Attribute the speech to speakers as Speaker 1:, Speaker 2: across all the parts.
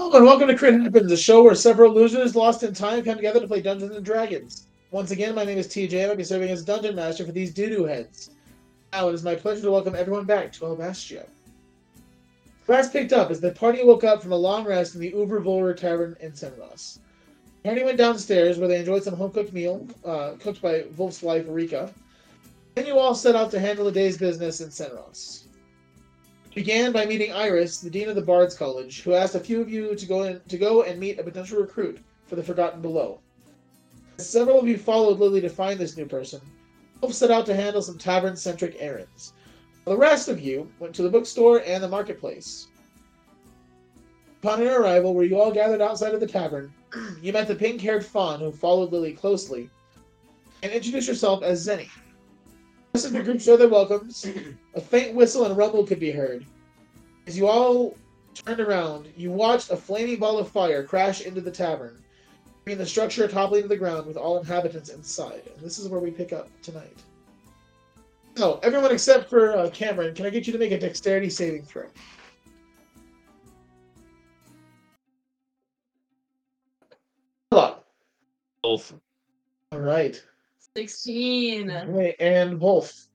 Speaker 1: Hello and welcome to Crit Happens, a show where several losers lost in time come together to play Dungeons and Dragons. Once again, my name is TJ, and I'll be serving as Dungeon Master for these doo-doo heads. Now, it is my pleasure to welcome everyone back to El Bastio. Class picked up as the party woke up from a long rest in the Uber Volver Tavern in Senros. The party went downstairs where they enjoyed some home-cooked meal, uh, cooked by Wulf's wife, Rika. Then you all set out to handle the day's business in Senros began by meeting Iris, the dean of the Bards College, who asked a few of you to go in, to go and meet a potential recruit for the Forgotten Below. Several of you followed Lily to find this new person, Wulf set out to handle some tavern-centric errands. The rest of you went to the bookstore and the marketplace. Upon your arrival, where you all gathered outside of the tavern, you met the pink-haired fawn who followed Lily closely, and introduced yourself as Zenny. As the group showed their welcomes, a faint whistle and rumble could be heard. As you all turned around, you watched a flaming ball of fire crash into the tavern, bringing the structure toppling to the ground with all inhabitants inside. And this is where we pick up tonight. So, everyone except for uh, Cameron, can I get you to make a dexterity saving throw? Hello.
Speaker 2: Both.
Speaker 1: All right.
Speaker 3: 16.
Speaker 1: Right, and Wulf.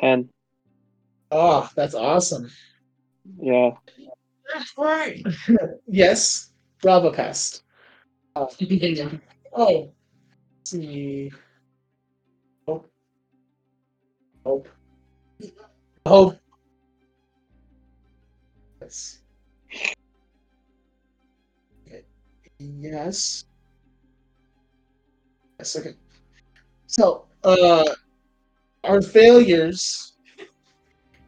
Speaker 4: 10.
Speaker 1: Oh, that's awesome.
Speaker 4: Yeah.
Speaker 3: That's right.
Speaker 1: Yes, Bravo Pest. Uh, oh, let's see. Hope. Hope. Hope. Yes. Okay. Yes. Yes, okay. So, uh, our failures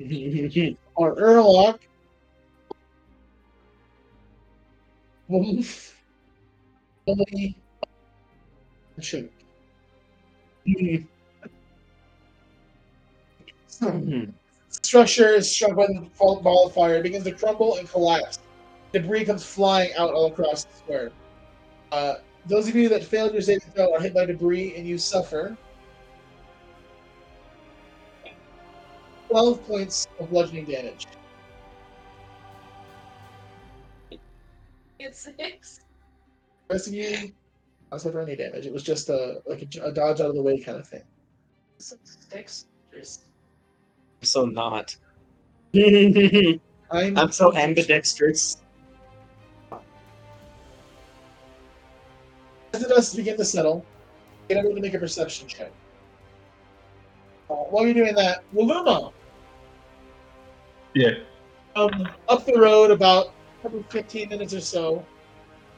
Speaker 1: are Yrlakk. Structure is struck by the ball of fire. It begins to crumble and collapse. Debris comes flying out all across the square. Uh, those of you that failed your saving throw are hit by debris and you suffer 12 points of bludgeoning damage.
Speaker 3: It's six.
Speaker 1: The rest of you don't suffer any damage. It was just a like a, a dodge out of the way kind of thing.
Speaker 3: Six.
Speaker 2: I'm so not.
Speaker 1: I'm,
Speaker 2: I'm so ambidextrous.
Speaker 1: As the dust begin to settle, get everyone to make a perception check. Uh, while you're doing that, Wilumo,
Speaker 5: Yeah.
Speaker 1: um, up the road about probably 15 minutes or so,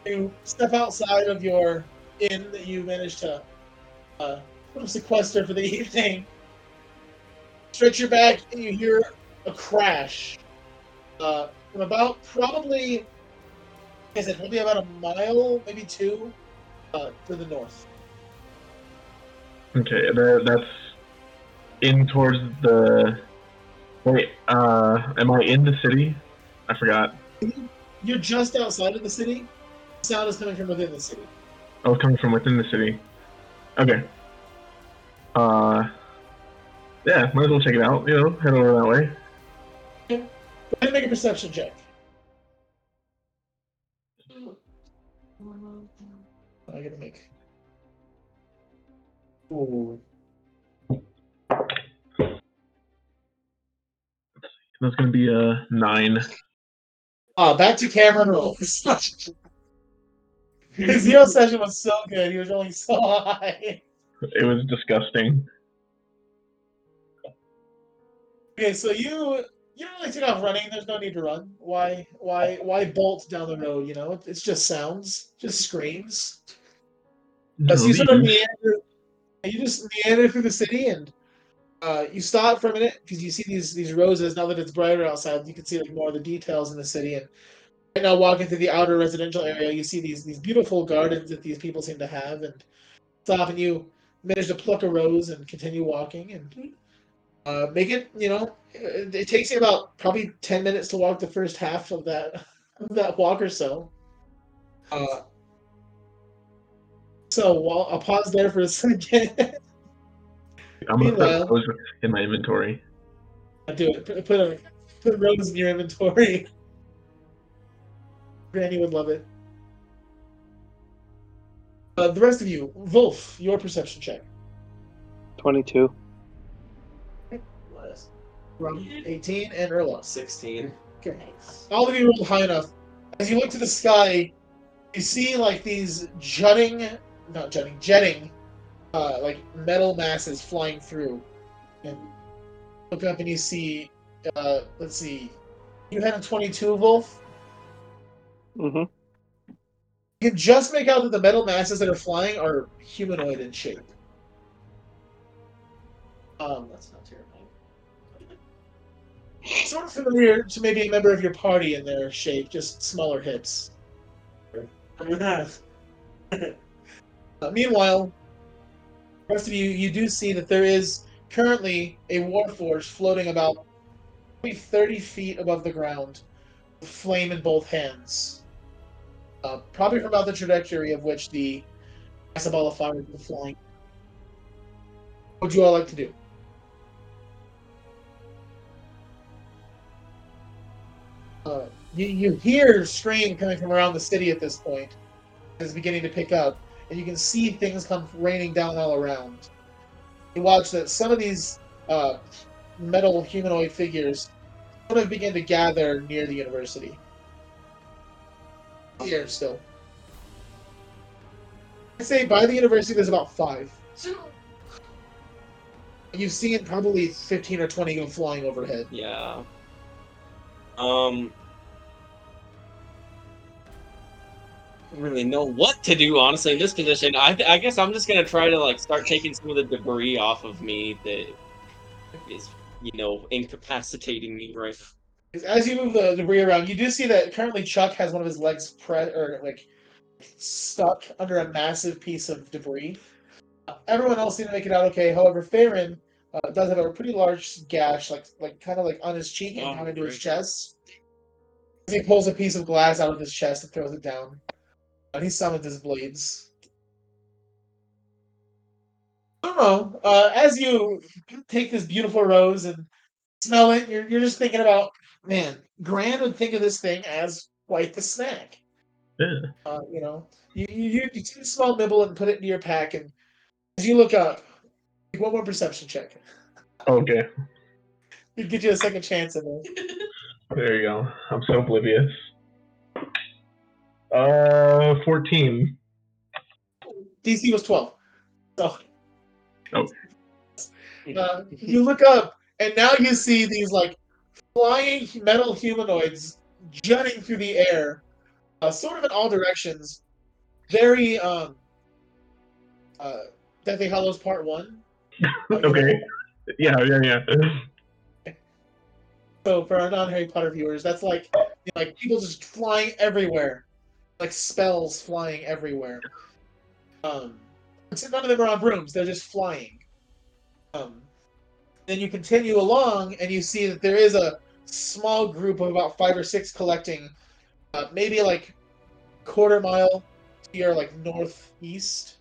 Speaker 1: you step outside of your inn that you managed to uh, sequester for the evening. Stretch your back, and you hear a crash uh, from about probably, is it probably about a mile, maybe two, uh, to the north.
Speaker 5: Okay. That's in towards the. Wait. Uh, am I in the city? I forgot.
Speaker 1: You're just outside of the city. Sound is coming from within the city.
Speaker 5: Oh, coming from within the city. Okay. Uh. Yeah. Might as well check it out. You know, head over that way.
Speaker 1: Go ahead and make a perception check. I gotta make. Ooh.
Speaker 5: That's gonna be a nine.
Speaker 1: Ah, back to Cameron rolls. His zero session was so good. He was rolling so high.
Speaker 5: It was disgusting.
Speaker 1: Okay, so you you don't really take off running. There's no need to run. Why why why bolt down the road? You know, it's just sounds, just screams. So you sort of meander, you just meander through the city, and uh, you stop for a minute because you see these these roses. Now that it's brighter outside, you can see like more of the details in the city. And right now, walking through the outer residential area, you see these these beautiful gardens that these people seem to have. And stop, and you manage to pluck a rose and continue walking and uh, make it. You know, it, it takes you about probably ten minutes to walk the first half of that of that walk or so. Uh, so while I'll pause there for a second.
Speaker 5: I'm gonna put
Speaker 1: Meanwhile-
Speaker 5: those in my inventory.
Speaker 1: I do it. Put, put a put a rose in your inventory. Granny would love it. Uh, the rest of you, Wulf, your perception check.
Speaker 4: 22.
Speaker 1: Rum, 18, and Erlos.
Speaker 2: 16.
Speaker 1: Okay. All of you rolled high enough. As you look to the sky, you see like these jutting, not jutting, jetting, uh, like metal masses flying through. And look up and you see, uh, let's see, you had a 22, Wulf.
Speaker 4: Mm-hmm.
Speaker 1: You can just make out that the metal masses that are flying are humanoid in shape. Um,
Speaker 3: That's not terrifying.
Speaker 1: sort of familiar to maybe a member of your party in their shape, just smaller hips. Uh, meanwhile, the rest of you, you do see that there is currently a warforged floating about maybe 30 feet above the ground, flame in both hands. Uh, probably from about the trajectory of which the of fire is flying. What would you all like to do? Uh, you, you hear stream coming from around the city at this point. It's beginning to pick up, and you can see things come raining down all around. You watch that some of these uh, metal humanoid figures sort of begin to gather near the university. Here still. I'd say by the university there's about five. You've seen probably 15 or 20 go flying overhead.
Speaker 2: Yeah. Um. Really know what to do honestly in this position. I, I guess I'm just gonna try to like start taking some of the debris off of me that is you know incapacitating me right now.
Speaker 1: As you move the debris around, you do see that currently Chuck has one of his legs pre- or like stuck under a massive piece of debris. Uh, Everyone else seems to make it out okay. However, Farron uh, does have a pretty large gash, like like kind of like on his cheek and
Speaker 2: Oh,
Speaker 1: kind of into his chest. He pulls a piece of glass out of his chest and throws it down, and he summons his blades. I don't know. Uh, as you take this beautiful rose and smell it, you're, you're just thinking about man, Gran would think of this thing as quite the snack.
Speaker 5: Yeah.
Speaker 1: Uh, you know, you, you, you you take a small nibble and put it into your pack, and as you look up, one more perception check.
Speaker 5: Okay.
Speaker 1: It'd get you a second chance in there.
Speaker 5: There you go. I'm so oblivious. Uh, 14.
Speaker 1: DC was 12. So.
Speaker 5: Oh.
Speaker 1: Uh, you look up, and now you see these like flying metal humanoids jutting through the air, uh, sort of in all directions. Very um, uh, Deathly Hallows Part One.
Speaker 5: Okay. Yeah, yeah, yeah.
Speaker 1: So for our non-Harry Potter viewers, that's like you know, like people just flying everywhere, like spells flying everywhere. Um, none of them are on brooms; they're just flying. Um, then you continue along, and you see that there is a small group of about five or six collecting, uh, maybe like quarter mile your like northeast.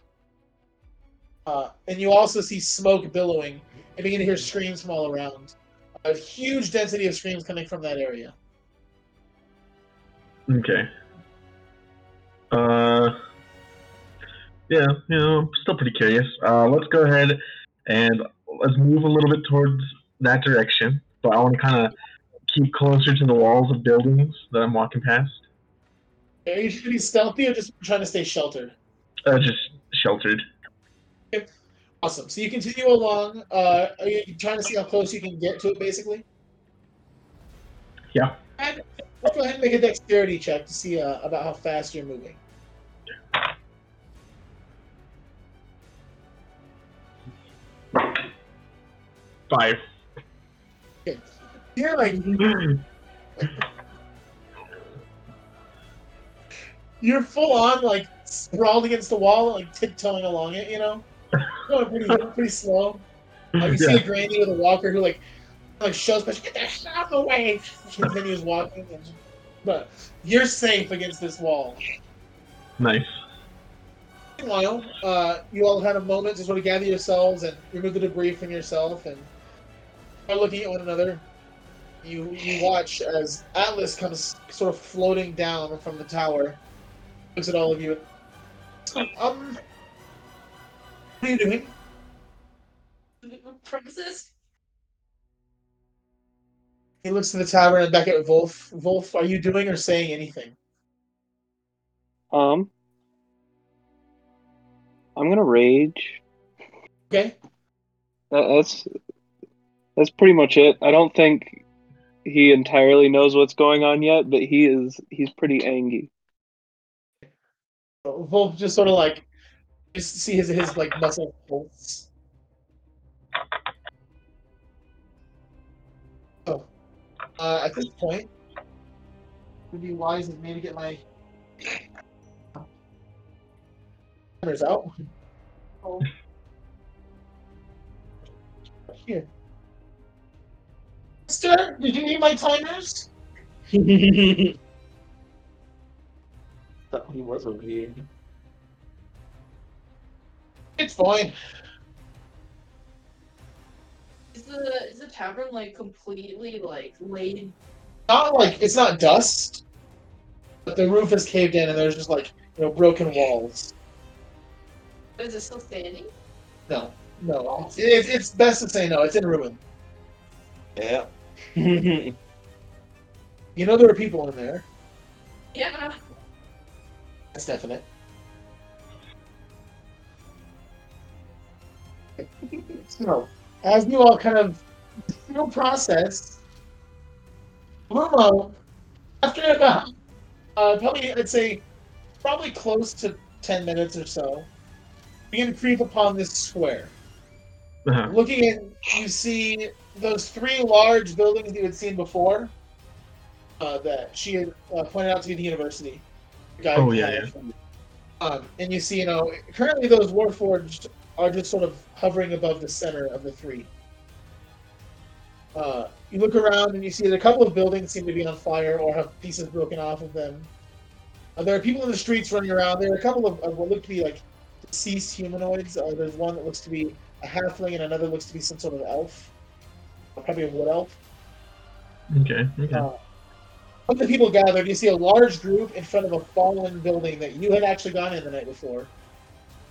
Speaker 1: Uh, and you also see smoke billowing, and begin to hear screams from all around a huge density of screams coming from that area.
Speaker 5: Okay. Uh, yeah, you know, I'm still pretty curious. Uh, let's go ahead and let's move a little bit towards that direction. But I want to kind of keep closer to the walls of buildings that I'm walking past.
Speaker 1: Are you be stealthy or just trying to stay sheltered?
Speaker 5: Uh, just sheltered.
Speaker 1: Awesome. So you continue along. Uh, are you trying to see how close you can get to it, basically?
Speaker 5: Yeah.
Speaker 1: And let's go ahead and make a dexterity check to see uh, about how fast you're moving.
Speaker 5: Five.
Speaker 1: You're like you're full on like sprawled against the wall, like tiptoeing along it. You know, going pretty pretty slow. Uh, you see
Speaker 5: Yeah.
Speaker 1: a granny with a walker who like like shows, but get the hell out of the way. She continues walking, and, but you're safe against this wall.
Speaker 5: Nice.
Speaker 1: Meanwhile, uh, you all had a moment to sort of gather yourselves and remove the debris from yourself and are looking at one another. you you watch as Atlas comes sort of floating down from the tower, looks at all of you. Um, what are you doing?
Speaker 3: Princess?
Speaker 1: He looks to the tavern and back at Wulf. Wulf, are you doing or saying anything?
Speaker 4: Um, I'm gonna rage.
Speaker 1: Okay.
Speaker 4: That, that's that's pretty much it. I don't think he entirely knows what's going on yet, but he is he's pretty angry.
Speaker 1: Wulf just sort of like just see his his like muscle pulse. Oh, uh, at this point, it would be wise of me to get my timers out.
Speaker 3: Oh.
Speaker 1: Here, Mister, did you need my timers?
Speaker 2: Thought he was over here.
Speaker 1: It's fine.
Speaker 3: Is the is the tavern like completely like laid?
Speaker 1: Not like it's not dust, but the roof is caved in and there's just like you know broken walls.
Speaker 3: Is it still standing?
Speaker 1: No, no. It's, it's best to say no. It's in ruin.
Speaker 2: Yeah.
Speaker 1: You know there are people in there.
Speaker 3: Yeah.
Speaker 1: That's definite. so, as you all kind of you know, process, Lumo, after about uh, probably I'd say probably close to ten minutes or so, begin to creep upon this square.
Speaker 5: Uh-huh.
Speaker 1: Looking in, you see those three large buildings you had seen before. Uh, that she had uh, pointed out to be the university. Guy
Speaker 5: Oh,
Speaker 1: who
Speaker 5: yeah.
Speaker 1: Um, and you see, you know, currently those Warforged are just sort of hovering above the center of the three. Uh, you look around and you see that a couple of buildings seem to be on fire or have pieces broken off of them. Uh, there are people in the streets running around. There are a couple of, of what look to be like deceased humanoids. Uh, there's one that looks to be a halfling and another looks to be some sort of elf, probably a wood elf.
Speaker 5: Okay. Okay.
Speaker 1: Uh, when the people gathered, you see a large group in front of a fallen building that you had actually gone in the night before.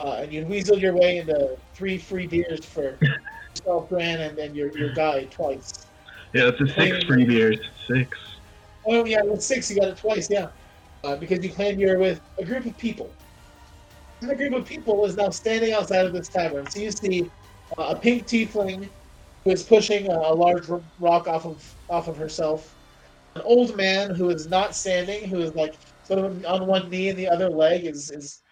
Speaker 1: Uh, and you weaseled your way into three free beers for yourself, Bran, and, then your, your guy twice.
Speaker 5: Yeah, it's a six free beers. Six.
Speaker 1: Oh, yeah, with six, you got it twice, yeah. Uh, because you claimed you're with a group of people. The group of people is now standing outside of this tavern. So you see uh, a pink tiefling who is pushing a, a large rock off of off of herself. An old man who is not standing, who is like sort of on one knee and the other leg is is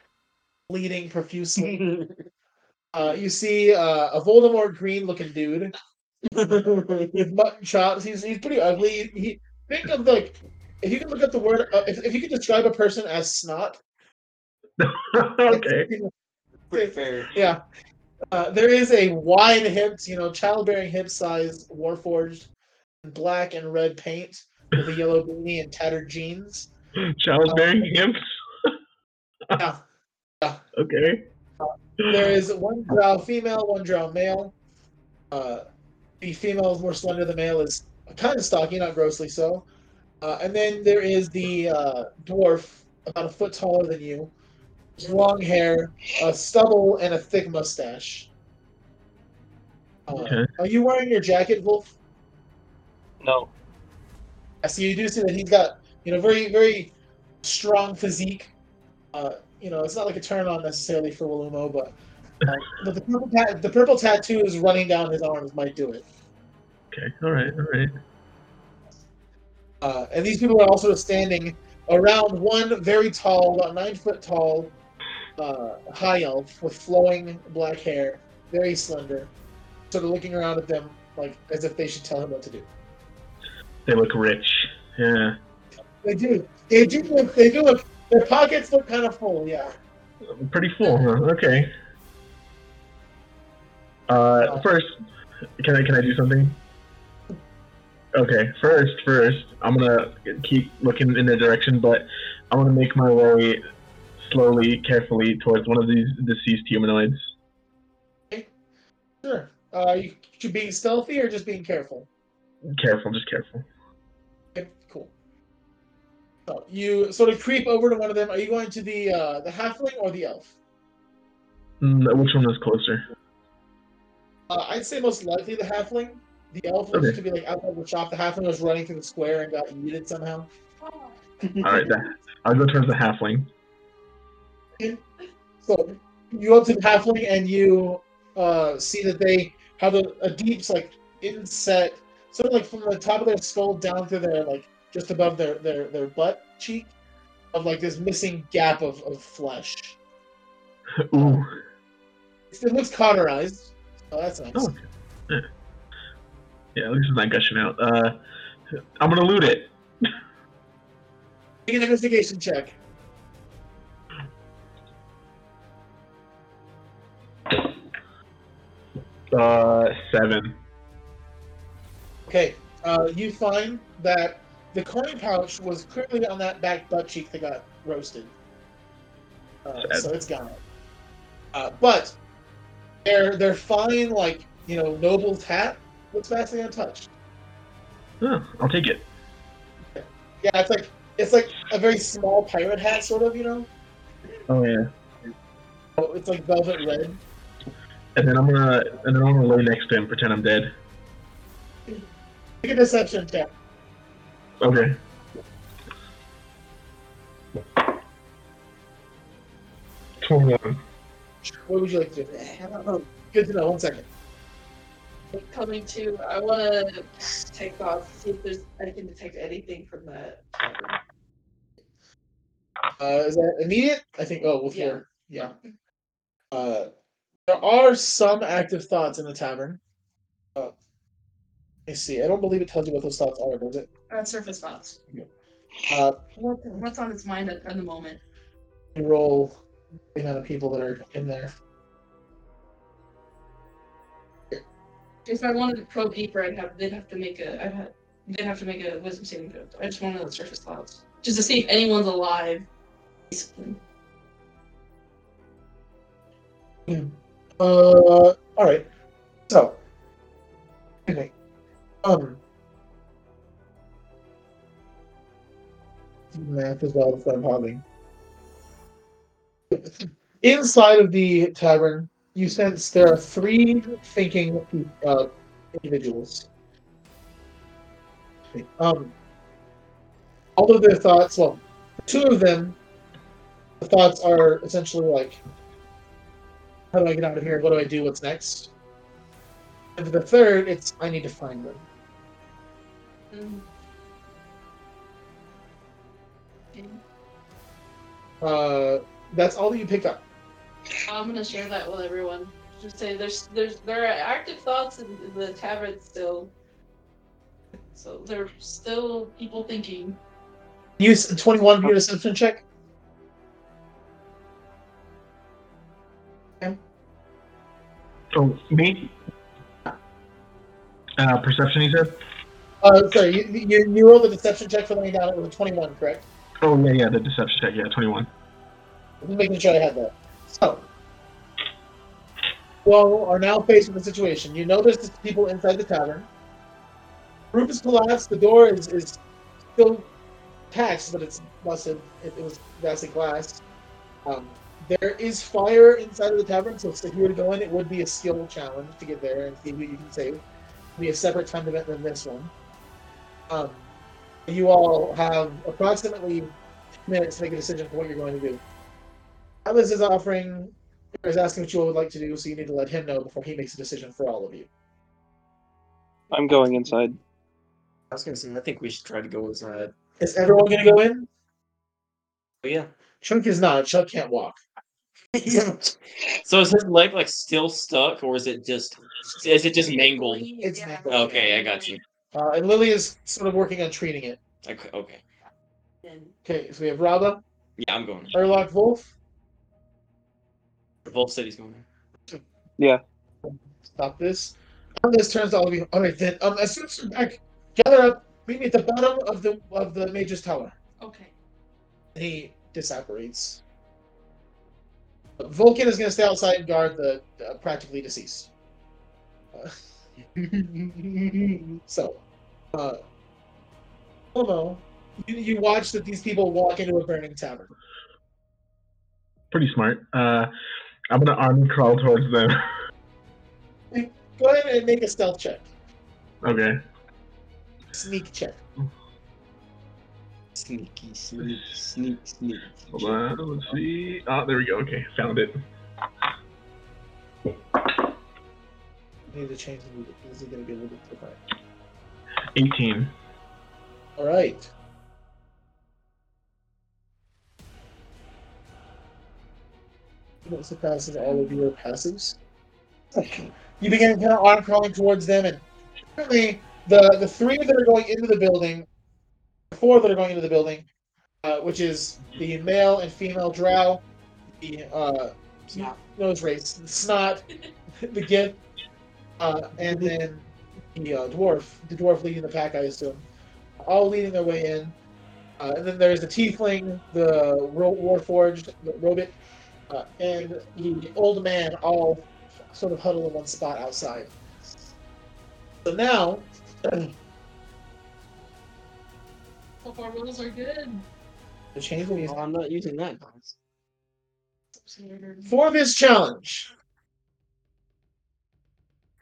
Speaker 1: bleeding profusely. uh, you see uh, a Voldemort green looking dude with mutton chops. He's he's pretty ugly. He, think of like if you can look at the word uh, if, if you could describe a person as snot.
Speaker 5: okay.
Speaker 2: Pretty fair.
Speaker 1: Yeah. Uh, there is a wide hipped, you know, childbearing hip size Warforged in black and red paint with a yellow beanie and tattered jeans.
Speaker 5: Childbearing hips.
Speaker 1: Yeah.
Speaker 5: Okay.
Speaker 1: There is one drow female, one drow male. Uh, the female is more slender, the male is kind of stocky, not grossly so. Uh, and then there is the uh, dwarf, about a foot taller than you, long hair, a stubble, and a thick mustache. Uh,
Speaker 5: Okay.
Speaker 1: Are you wearing your jacket, Wulf?
Speaker 4: No.
Speaker 1: I see you do see that he's got, you know, very, very strong physique. Uh, you know, it's not like a turn on necessarily for Wilumo, but, uh, but the, purple ta- the purple tattoos running down his arms might do it.
Speaker 5: Okay. All right. All right.
Speaker 1: Uh, and these people are also standing around one very tall, about nine foot tall, uh, high elf with flowing black hair, very slender, sort of looking around at them like as if they should tell him what to do.
Speaker 5: They look rich. Yeah.
Speaker 1: They do. They do. Look, they do look. Their pockets look kind of full. Yeah.
Speaker 5: Pretty full, huh? Okay. Uh, first, can I can I do something? Okay. First, first, I'm gonna keep looking in the direction, but I'm gonna make my way slowly, carefully towards one of these deceased humanoids.
Speaker 1: Sure. Uh, you, you being stealthy or just being careful?
Speaker 5: careful, just careful.
Speaker 1: Okay, cool. So you sort of creep over to one of them. Are you going to the uh, the halfling or the elf?
Speaker 5: Mm, which one is closer?
Speaker 1: Uh, I'd say most likely the halfling. The elf
Speaker 5: Okay.
Speaker 1: to be like outside the shop. The halfling was running through the square and got yeeted somehow.
Speaker 5: All right, that, I'll go towards the halfling.
Speaker 1: So you go to the halfling and you uh, see that they have a, a deep, like inset, sort of like from the top of their skull down to their like just above their their, their butt cheek, of like this missing gap of, of flesh.
Speaker 5: Ooh.
Speaker 1: It looks cauterized. Oh, that's nice.
Speaker 5: Oh. Yeah, at least it's not gushing out. Uh, I'm gonna loot it.
Speaker 1: Make an investigation check.
Speaker 5: Uh, seven.
Speaker 1: Okay, uh, you find that the coin pouch was clearly on that back butt cheek that got roasted. Uh, so it's gone. Uh, but their their fine, like you know, noble's hat looks vastly untouched.
Speaker 5: Oh, I'll take it.
Speaker 1: Yeah, it's like it's like a very small pirate hat, sort of. You know,
Speaker 5: Oh yeah.
Speaker 1: Oh, it's like velvet red.
Speaker 5: And then I'm gonna and then I'm gonna lay next to him, pretend I'm dead.
Speaker 1: Make a deception check.
Speaker 5: Okay. Twenty-one.
Speaker 1: What would you like to do? Good to know. One second.
Speaker 3: coming to, I want to take off, see if there's I can detect anything from that.
Speaker 1: Uh, is that immediate? I think. Oh, with your yeah. Uh, there are some active thoughts in the tavern. Uh, let me see. I don't believe it tells you what those thoughts are, does it?
Speaker 3: Uh, surface thoughts.
Speaker 1: Uh,
Speaker 3: What, what's on its mind at, at the moment?
Speaker 1: you roll the amount of people that are in there.
Speaker 3: If I wanted to probe deeper, I'd have they'd have to make a I'd have they'd have to make a wisdom saving throw. I just want to know the surface thoughts, just to see if anyone's alive. Basically.
Speaker 1: Uh, all right. So, anyway, um, math as well as I'm hogging. Inside of the tavern, you sense there are three thinking uh, individuals. Um, all of their thoughts, well, two of them, the thoughts are essentially like, how do I get out of here? What do I do? What's next? And for the third, it's I need to find them.
Speaker 3: Mm. Okay.
Speaker 1: Uh, that's all that you pick up.
Speaker 3: I'm gonna share that with everyone. Just say there's there's there are active thoughts in, in the tavern still. So there's still people thinking.
Speaker 1: Use 21 for your deception check.
Speaker 5: Oh, me? Uh, perception, you said?
Speaker 1: Uh, sorry, you, you, you rolled the deception check for me down. It was a 21, correct?
Speaker 5: Oh, yeah, yeah, the deception check, yeah, 21.
Speaker 1: Just making sure I had that. So, well, are now faced with a situation. You know there's people inside the tavern. Roof is collapsed. The door is, is still patched, but it's busted. It, it was vastly glass. Um, there is fire inside of the tavern, so if you were to go in, it would be a skill challenge to get there and see who you can save. It'll be a separate time event than this one. Um, you all have approximately minutes to make a decision for what you're going to do. Atlas is offering, is asking what you all would like to do, so you need to let him know before he makes a decision for all of you.
Speaker 4: I'm going inside.
Speaker 2: I was gonna say, I think we should try to go inside.
Speaker 1: Is everyone going to go in?
Speaker 2: But yeah.
Speaker 1: Chuck is not. Chuck can't walk.
Speaker 2: So is his leg like still stuck, or is it just is it just mangled?
Speaker 1: It's mangled.
Speaker 2: Okay, I got you.
Speaker 1: Uh, and Lily is sort of working on treating it.
Speaker 2: Okay, okay.
Speaker 1: Okay, so we have Rauva,
Speaker 2: Yeah, I'm going.
Speaker 1: Yrlakk, Wulf.
Speaker 2: Wulf said he's going. there. Yeah.
Speaker 1: Stop this. On this turns to all of you. All right, then. Um, as soon as you're back, gather up. Meet me at the bottom of the of the mage's tower.
Speaker 3: okay.
Speaker 1: And he disapparates. Vulkan is going to stay outside and guard the uh, practically deceased. Uh, so, uh, you, you watch that these people walk into a burning tavern.
Speaker 5: Pretty smart. Uh, I'm gonna arm crawl towards them.
Speaker 1: Go ahead and make a stealth check,
Speaker 5: okay.
Speaker 1: sneak check.
Speaker 2: Sneaky, sneak, sneak, sneak.
Speaker 5: Hold on. Let's see. Ah, there we go. Okay, found it.
Speaker 1: need to change the music. This is going to be a little bit different.
Speaker 5: 18.
Speaker 1: All right. What surpasses all of your passives? You begin kind of arm crawling towards them, and currently the the three that are going into the building, the four that are going into the building, uh, which is the male and female drow, the uh,
Speaker 3: Snot.
Speaker 1: nose race, the snot, the gift, uh, and then the uh, dwarf, the dwarf leading the pack, I assume, all leading their way in. Uh, and then there's the tiefling, the Ro- warforged, the robot, uh, and the old man, all sort of huddled in one spot outside. So now,
Speaker 3: Hope our rolls are good.
Speaker 1: the change the music.
Speaker 2: Oh, I'm not using that.
Speaker 1: for this challenge,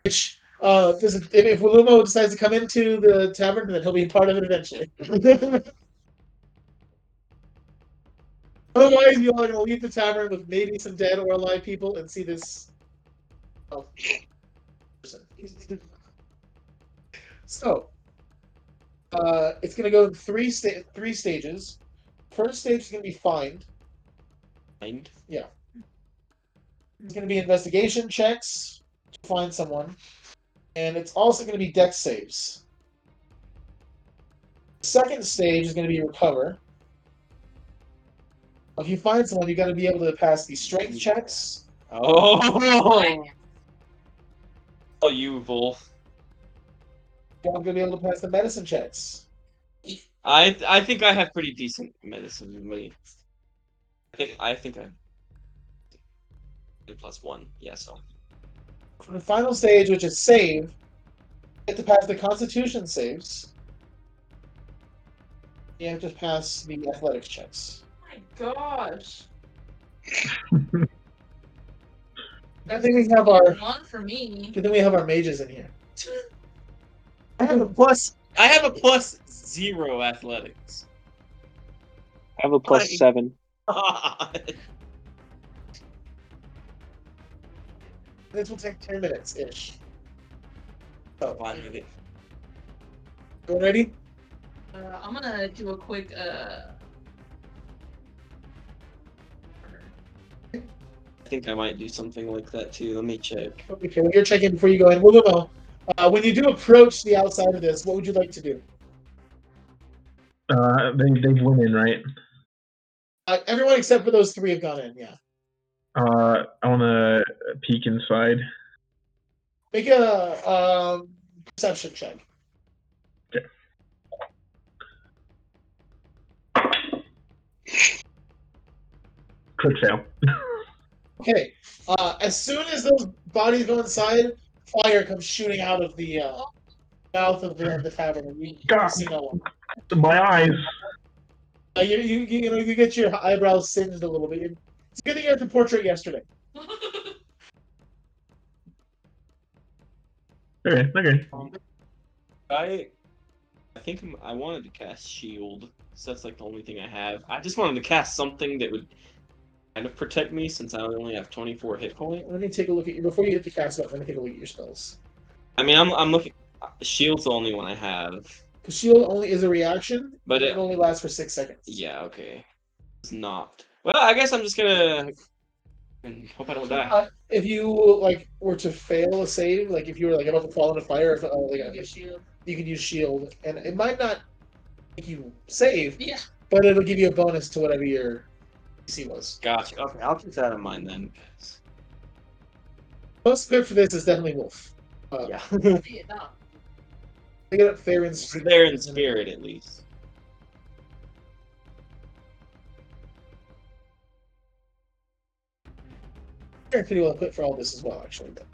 Speaker 1: which uh, is- if, if Wilumo decides to come into the tavern, then he'll be part of it eventually. Otherwise, you all are going to leave the tavern with maybe some dead or alive people and see this. Oh. So, uh, it's going to go in three sta- three stages. First stage is going to be find.
Speaker 2: Find. Yeah.
Speaker 1: It's going to be investigation checks to find someone, and it's also going to be deck saves. Second stage is going to be recover. If you find someone, you got to be able to pass the strength checks.
Speaker 2: Oh! Oh, you Wulf.
Speaker 1: You're going to be able to pass the medicine checks.
Speaker 2: I I think I have pretty decent medicine. Wait. I think I think I. Plus one, yeah. So
Speaker 1: For the final stage, which is save, you have to pass the Constitution saves. You have to pass the athletics checks.
Speaker 3: Oh my gosh.
Speaker 1: I think we have our.
Speaker 3: One for me.
Speaker 1: I think we have our mages in here.
Speaker 2: I have a plus. I have a plus zero athletics.
Speaker 4: I have a plus
Speaker 2: Right.
Speaker 4: seven.
Speaker 1: This will take ten minutes ish. So,
Speaker 2: Fine with it.
Speaker 1: you ready?
Speaker 3: Uh, I'm gonna do a quick uh.
Speaker 2: I think I might do something like that too. Let me check.
Speaker 1: Okay, well, you're checking before you go in. Wilumo, uh, when you do approach the outside of this, what would you like to do?
Speaker 5: Uh, they, they've went in, right?
Speaker 1: Uh, everyone except for those three have gone in, yeah.
Speaker 5: Uh, I want to peek inside.
Speaker 1: Make a um, perception check.
Speaker 5: Quick fail.
Speaker 1: Okay. Uh, as soon as those bodies go inside, fire comes shooting out of the uh, mouth of the, the tavern, and you, you
Speaker 5: God.
Speaker 1: see no one.
Speaker 5: My eyes.
Speaker 1: Uh, you, you, you, you know, you get your eyebrows singed a little bit. It's good that you had the portrait yesterday.
Speaker 5: Okay, okay.
Speaker 2: I I think I'm- I wanted to cast shield. So that's like the only thing I have. I just wanted to cast something that would kind of protect me since I only have 24 hit points.
Speaker 1: Let me take a look at you before you hit the cast button. Let me take a look at your spells.
Speaker 2: I mean, I'm I'm looking. Shield's the only one I have.
Speaker 1: Because shield only is a reaction,
Speaker 2: But
Speaker 1: it
Speaker 2: it,
Speaker 1: only lasts for six seconds.
Speaker 2: yeah, okay. It's not. Well, I guess I'm just gonna and hope I don't die.
Speaker 1: Uh, if you like were to fail a save, like if you were like about to fall into fire, if, uh, like,
Speaker 3: Your shield.
Speaker 1: you can use shield, and it might not make you save,
Speaker 3: Yeah.
Speaker 1: but it'll give you a bonus to whatever your DC was.
Speaker 2: Gotcha. Okay, I'll keep that in mind then.
Speaker 1: Most good for this is definitely Wulf. Uh,
Speaker 2: Yeah,
Speaker 3: Vietnam.
Speaker 1: They get up Theron's.
Speaker 2: there in spirit at least.
Speaker 1: They're pretty well equipped for all this as well, actually. But...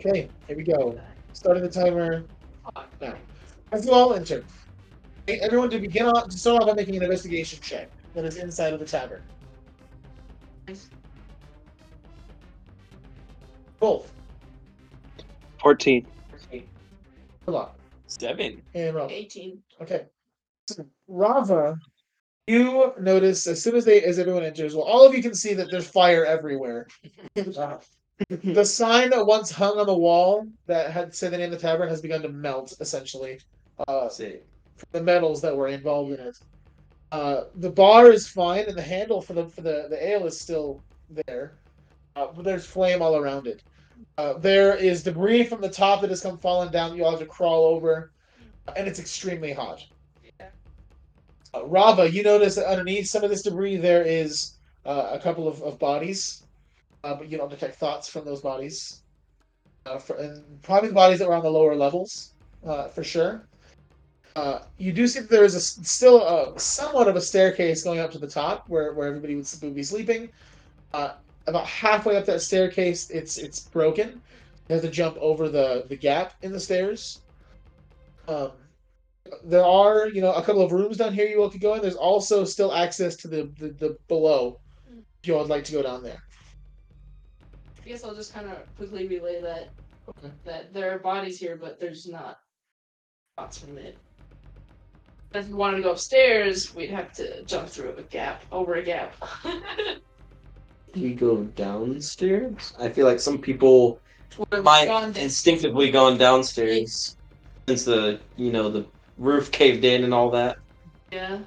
Speaker 1: Okay, here we go. Starting the timer now. As you all enter, okay, everyone to begin on to start off by making an investigation check that is inside of the tavern.
Speaker 3: Nice.
Speaker 1: Both.
Speaker 4: 14.
Speaker 1: Hold
Speaker 2: Seven.
Speaker 1: And Rauva.
Speaker 3: 18.
Speaker 1: Okay. So, Rauva, you notice as soon as they as everyone enters, well, all of you can see that there's fire everywhere. Uh, the sign that once hung on the wall that had said the name of the tavern has begun to melt, essentially. Uh,
Speaker 2: Sick.
Speaker 1: The metals that were involved in it. Uh, the bar is fine, and the handle for the for the, the ale is still there. Uh, but there's flame all around it. Uh, there is debris from the top that has come falling down. You all have to crawl over, and it's extremely hot.
Speaker 3: Yeah.
Speaker 1: Uh, Rauva, you notice that underneath some of this debris there is uh, a couple of, of bodies, uh, but you don't detect thoughts from those bodies. Uh, for, and probably the bodies that were on the lower levels, for sure. Uh, you do see that there is a, still a, somewhat of a staircase going up to the top where, where everybody would be sleeping. Uh, about halfway up that staircase, it's it's broken. You have to jump over the, the gap in the stairs. Um, there are, you know, a couple of rooms down here you all could go in. There's also still access to the, the, the below if you all would like to go down there.
Speaker 3: I guess I'll just kind of quickly relay that
Speaker 1: Okay.
Speaker 3: that there are bodies here, but there's not spots from it. If we wanted to go upstairs, we'd have to jump through a gap, over a gap.
Speaker 2: We go downstairs. I feel like some people
Speaker 3: Would've
Speaker 2: might
Speaker 3: gone
Speaker 2: instinctively gone downstairs since the you know the roof caved in and all that.
Speaker 3: Yeah.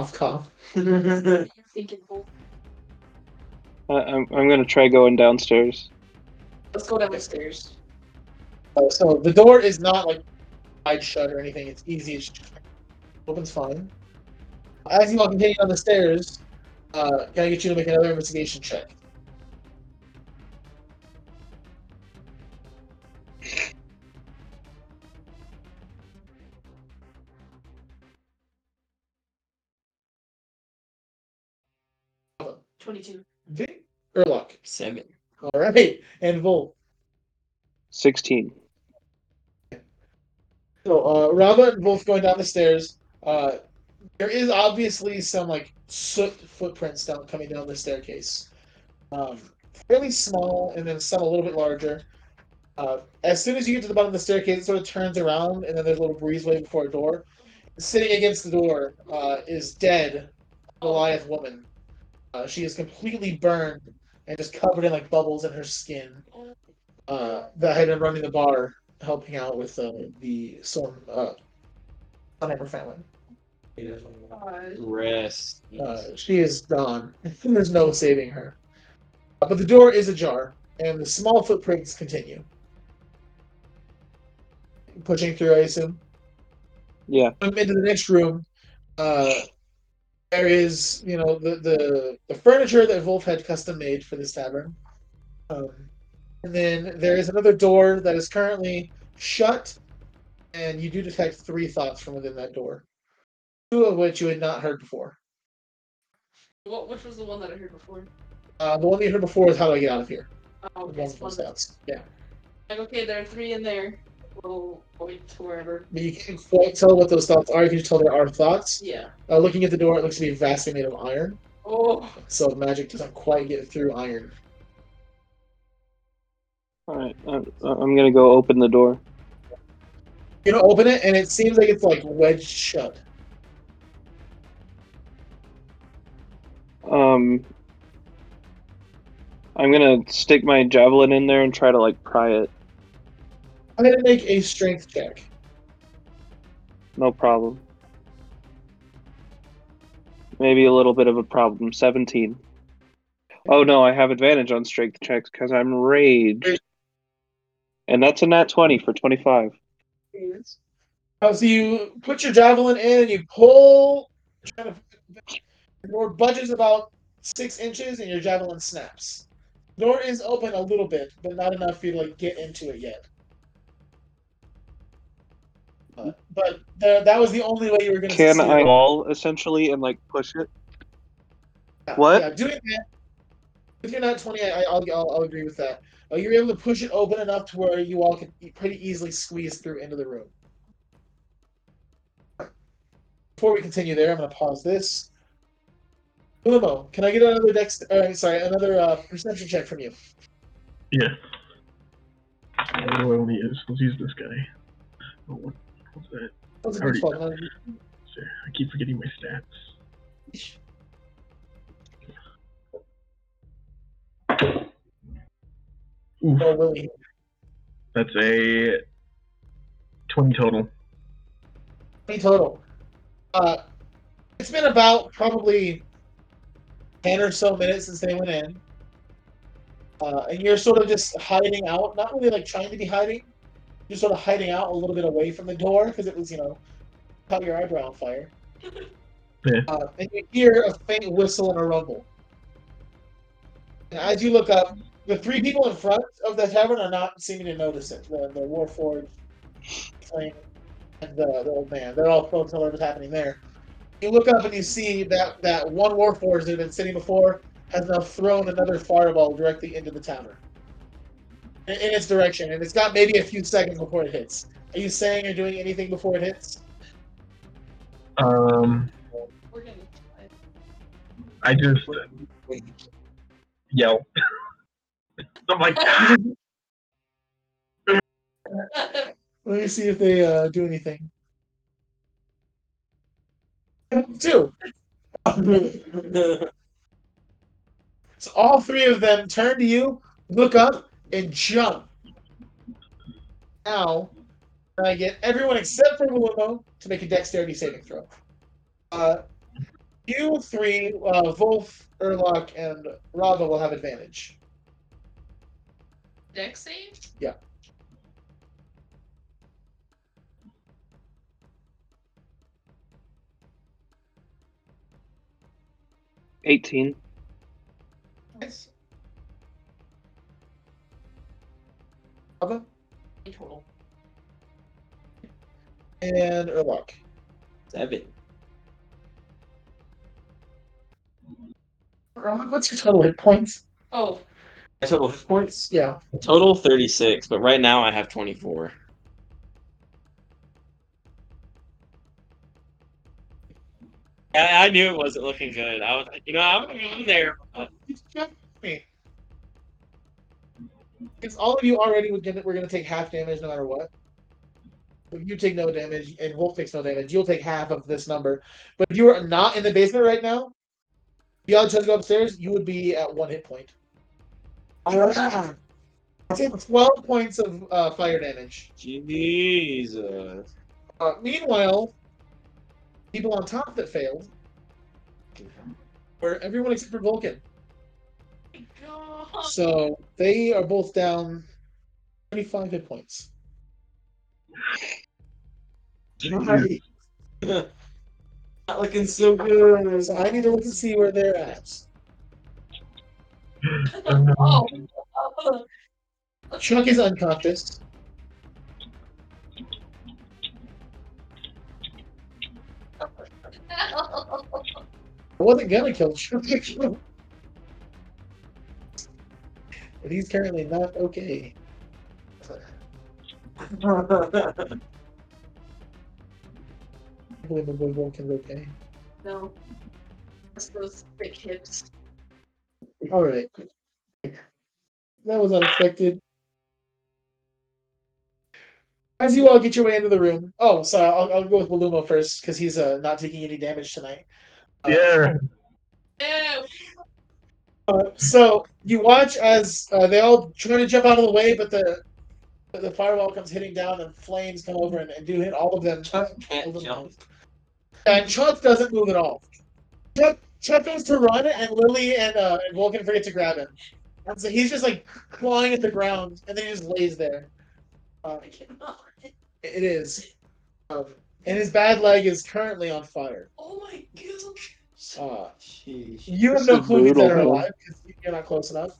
Speaker 1: Off cough.
Speaker 4: I, I'm, I'm going to try going downstairs.
Speaker 3: let's go downstairs.
Speaker 1: Uh, so the door is not like wide shut or anything. It's easy. It opens fine. As you all continue down the stairs, uh, can I get you to make another investigation check?
Speaker 3: Twenty-two.
Speaker 1: Vic Yrlakk.
Speaker 2: Seven.
Speaker 1: All right, and Volt.
Speaker 4: 16.
Speaker 1: So uh, Rauva and Wulf going down the stairs. Uh, there is obviously some like soot footprints down coming down the staircase. Um, fairly small, and then some a little bit larger. Uh, as soon as you get to the bottom of the staircase, it sort of turns around, and then there's a little breezeway before a door. Sitting against the door uh, is dead Goliath woman. Uh, she is completely burned and just covered in like bubbles in her skin. Uh, that had been running the bar helping out with uh, the storm uh, Stonehammer family.
Speaker 2: Rest.
Speaker 1: Uh, she is gone. There's no saving her. Uh, but the door is ajar, and the small footprints continue. Pushing through, I assume.
Speaker 4: Yeah.
Speaker 1: Um, into the next room, uh, there is, you know, the, the the furniture that Wulf had custom made for this tavern. Um, and then there is another door that is currently shut, and you do detect three thoughts from within that door, two of which you had not heard before.
Speaker 3: What? Which was the one that I heard before?
Speaker 1: Uh, the one that you heard before is how do I get out of here?
Speaker 3: Oh, okay. one
Speaker 1: those
Speaker 3: that-
Speaker 1: thoughts. Yeah,
Speaker 3: Like, okay, there are three in there. We'll wait to wherever.
Speaker 1: but you can't quite tell what those thoughts are. You can just tell there are thoughts.
Speaker 3: Yeah.
Speaker 1: Uh, looking at the door, it looks to be vastly made of iron,
Speaker 3: Oh.
Speaker 1: so magic doesn't quite get through iron.
Speaker 4: All right. I'm, I'm going to go open the door.
Speaker 1: You know, open it, and it seems like it's like wedged shut.
Speaker 4: Um, I'm to stick my javelin in there and try to, like, pry it.
Speaker 1: I'm gonna make a strength check.
Speaker 4: No problem. Maybe a little bit of a problem. 17. Oh no, I have advantage on strength checks because I'm rage. And that's a nat 20 for 25.
Speaker 1: Uh, so you put your javelin in, and you pull. Try to, the door budges about six inches, and your javelin snaps. Door is open a little bit, but not enough for you to like get into it yet. Uh, but the, that was the only way you were going to
Speaker 4: Can I wall essentially and like push it? What?
Speaker 1: Yeah, doing that. If you're not 20, I, I'll, I'll, I'll agree with that. Uh, you're able to push it open enough to where you all can pretty easily squeeze through into the room. Before we continue there, I'm going to pause this. Limo, can I get another dex? Uh, sorry, another uh, perception check from you?
Speaker 5: Yeah. What do I only is? Let's use this guy. Oh, what, what's that?
Speaker 1: What's a
Speaker 5: Already- I keep forgetting my stats.
Speaker 1: Oh, Willie.
Speaker 5: that's a 20 total.
Speaker 1: 20 total. Uh, it's been about probably 10 or so minutes since they went in. Uh, and you're sort of just hiding out, not really like trying to be hiding, you're sort of hiding out a little bit away from the door because it was, you know, caught your eyebrow on fire.
Speaker 5: Yeah.
Speaker 1: Uh, and you hear a faint whistle and a rumble. And as you look up, the three people in front of the tavern are not seeming to notice it. The, the Warforged, Flame, and the, the old man. They're all focused on whatever's happening there. You look up and you see that that one Warforged that had been sitting before has now thrown another fireball directly into the tavern. In, in its direction, and it's got maybe a few seconds before it hits. Are you saying or doing anything before it hits?
Speaker 5: Um, I just yell. I'm like, "Ah!"
Speaker 1: Let me see if they uh, do anything. Two. So all three of them turn to you, look up, and jump. Now, I get everyone except for Willow to make a dexterity saving throw. Uh, you three, uh, Wulf, Yrlakk, and Rauva will have advantage.
Speaker 3: Dex save?
Speaker 1: Yeah.
Speaker 4: Eighteen.
Speaker 1: Nice. Rauva
Speaker 3: In total.
Speaker 1: and Yrlakk.
Speaker 2: Seven.
Speaker 1: Rauva, what's your total hit points?
Speaker 3: Oh,
Speaker 2: Total hit points?
Speaker 1: Yeah.
Speaker 2: Total 36, but right now I have 24. I, I knew it wasn't looking good. I was like, you know, I'm gonna go in there. but-
Speaker 1: me. Because all of you already would get, we're going to take half damage no matter what. If you take no damage and Wulf takes no damage, you'll take half of this number. But if you are not in the basement right now, you all just go upstairs, you would be at one hit point. I take 12 points of uh, fire damage.
Speaker 2: Jesus.
Speaker 1: Uh, meanwhile, people on top that failed were everyone except for Vulkan.
Speaker 3: God.
Speaker 1: So they are both down 25 hit points.
Speaker 2: Not looking so good.
Speaker 1: So I need to look and see where they're at.
Speaker 3: Oh.
Speaker 1: Chuck is unconscious. I wasn't gonna kill Chuck. but he's currently not okay. I believe the boy Vulkan's okay.
Speaker 3: no. That's those thick hips.
Speaker 1: Alright. That was unexpected. As you all get your way into the room. Oh, sorry, I'll, I'll go with Wilumo first because he's uh, not taking any damage tonight. Uh,
Speaker 5: yeah.
Speaker 3: Ew.
Speaker 1: Uh, so you watch as uh, they all try to jump out of the way, but the the firewall comes hitting down and flames come over and, and do hit all of them.
Speaker 2: Chuck can't jump.
Speaker 1: And Chuck doesn't move at all. Chuck, Chuck goes to run, and Lily and, uh, and Vulkan forget to grab him. And so he's just like clawing at the ground, and then he just lays there. Uh,
Speaker 3: I cannot.
Speaker 1: it is. Um, and his bad leg is currently on fire.
Speaker 3: Oh my gosh.
Speaker 1: Uh,
Speaker 2: Sheesh.
Speaker 1: you have no clue if they're alive because you're not close enough.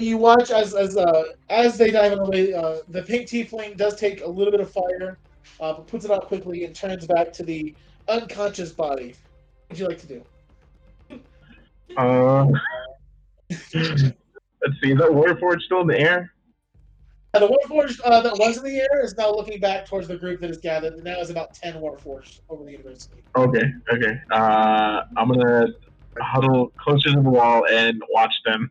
Speaker 1: You watch as as uh, as they dive away. Uh, the pink tiefling does take a little bit of fire, uh, but puts it out quickly and turns back to the unconscious body. What would you like to do?
Speaker 5: Uh, Let's see. Is that Warforged still in the air?
Speaker 1: Uh, the Warforged uh, that was in the air is now looking back towards the group that is gathered. And now is about 10 Warforged over the university.
Speaker 5: Okay. Okay. Uh, I'm gonna huddle closer to the wall and watch them.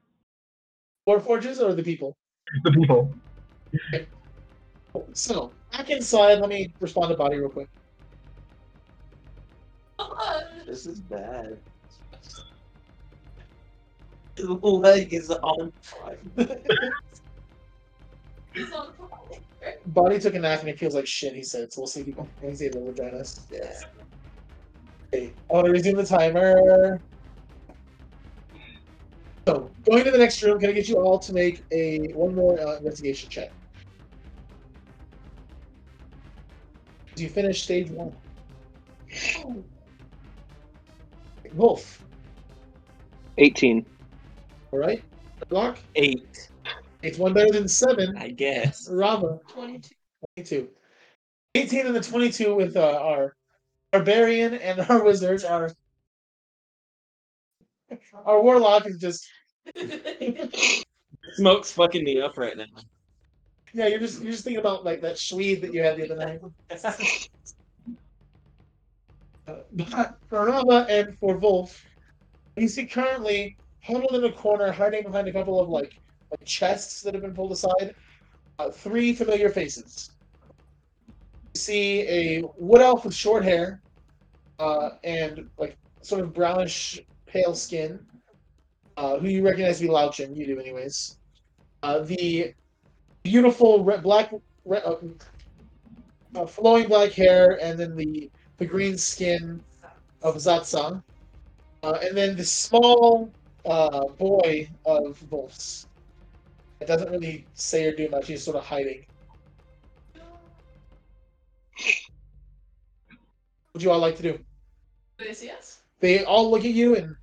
Speaker 1: Warforges or the people?
Speaker 5: The people.
Speaker 1: So, back inside, let me respond to body real quick.
Speaker 2: This is bad. The leg is on fire.
Speaker 3: He's on.
Speaker 1: Body took a nap and he feels like shit, he said. So we'll see if he can he's able to join us.
Speaker 2: Yeah.
Speaker 1: Okay, I want to resume the timer. So, going to the next room, can I get you all to make a one more uh, investigation check? Do you finish stage one. Wulf,
Speaker 4: 18.
Speaker 1: All right? Block.
Speaker 2: Eight,
Speaker 1: It's one better than seven.
Speaker 2: I guess.
Speaker 1: Rauva,
Speaker 3: 22.
Speaker 1: 22. 18 and the 22 with uh, our barbarian and our wizards. Our our warlock is just
Speaker 2: Smoke's fucking me up right now.
Speaker 1: yeah. You're just you're just thinking about like that Swede that you had the other night. Uh, but for Rauva and for Wulf, you see currently huddled in a corner, hiding behind a couple of like like chests that have been pulled aside. Uh, three familiar faces. You see a wood elf with short hair, uh, and like sort of brownish pale skin, uh, who you recognize to be Lauchin. You do, anyways. Uh, the beautiful red, black, red, uh, uh, flowing black hair, and then the the green skin of Zatsang, and then the small uh, boy of Wulf's. It doesn't really say or do much. He's sort of hiding. What would you all like to do?
Speaker 3: Do they see us?
Speaker 1: They all look at you, and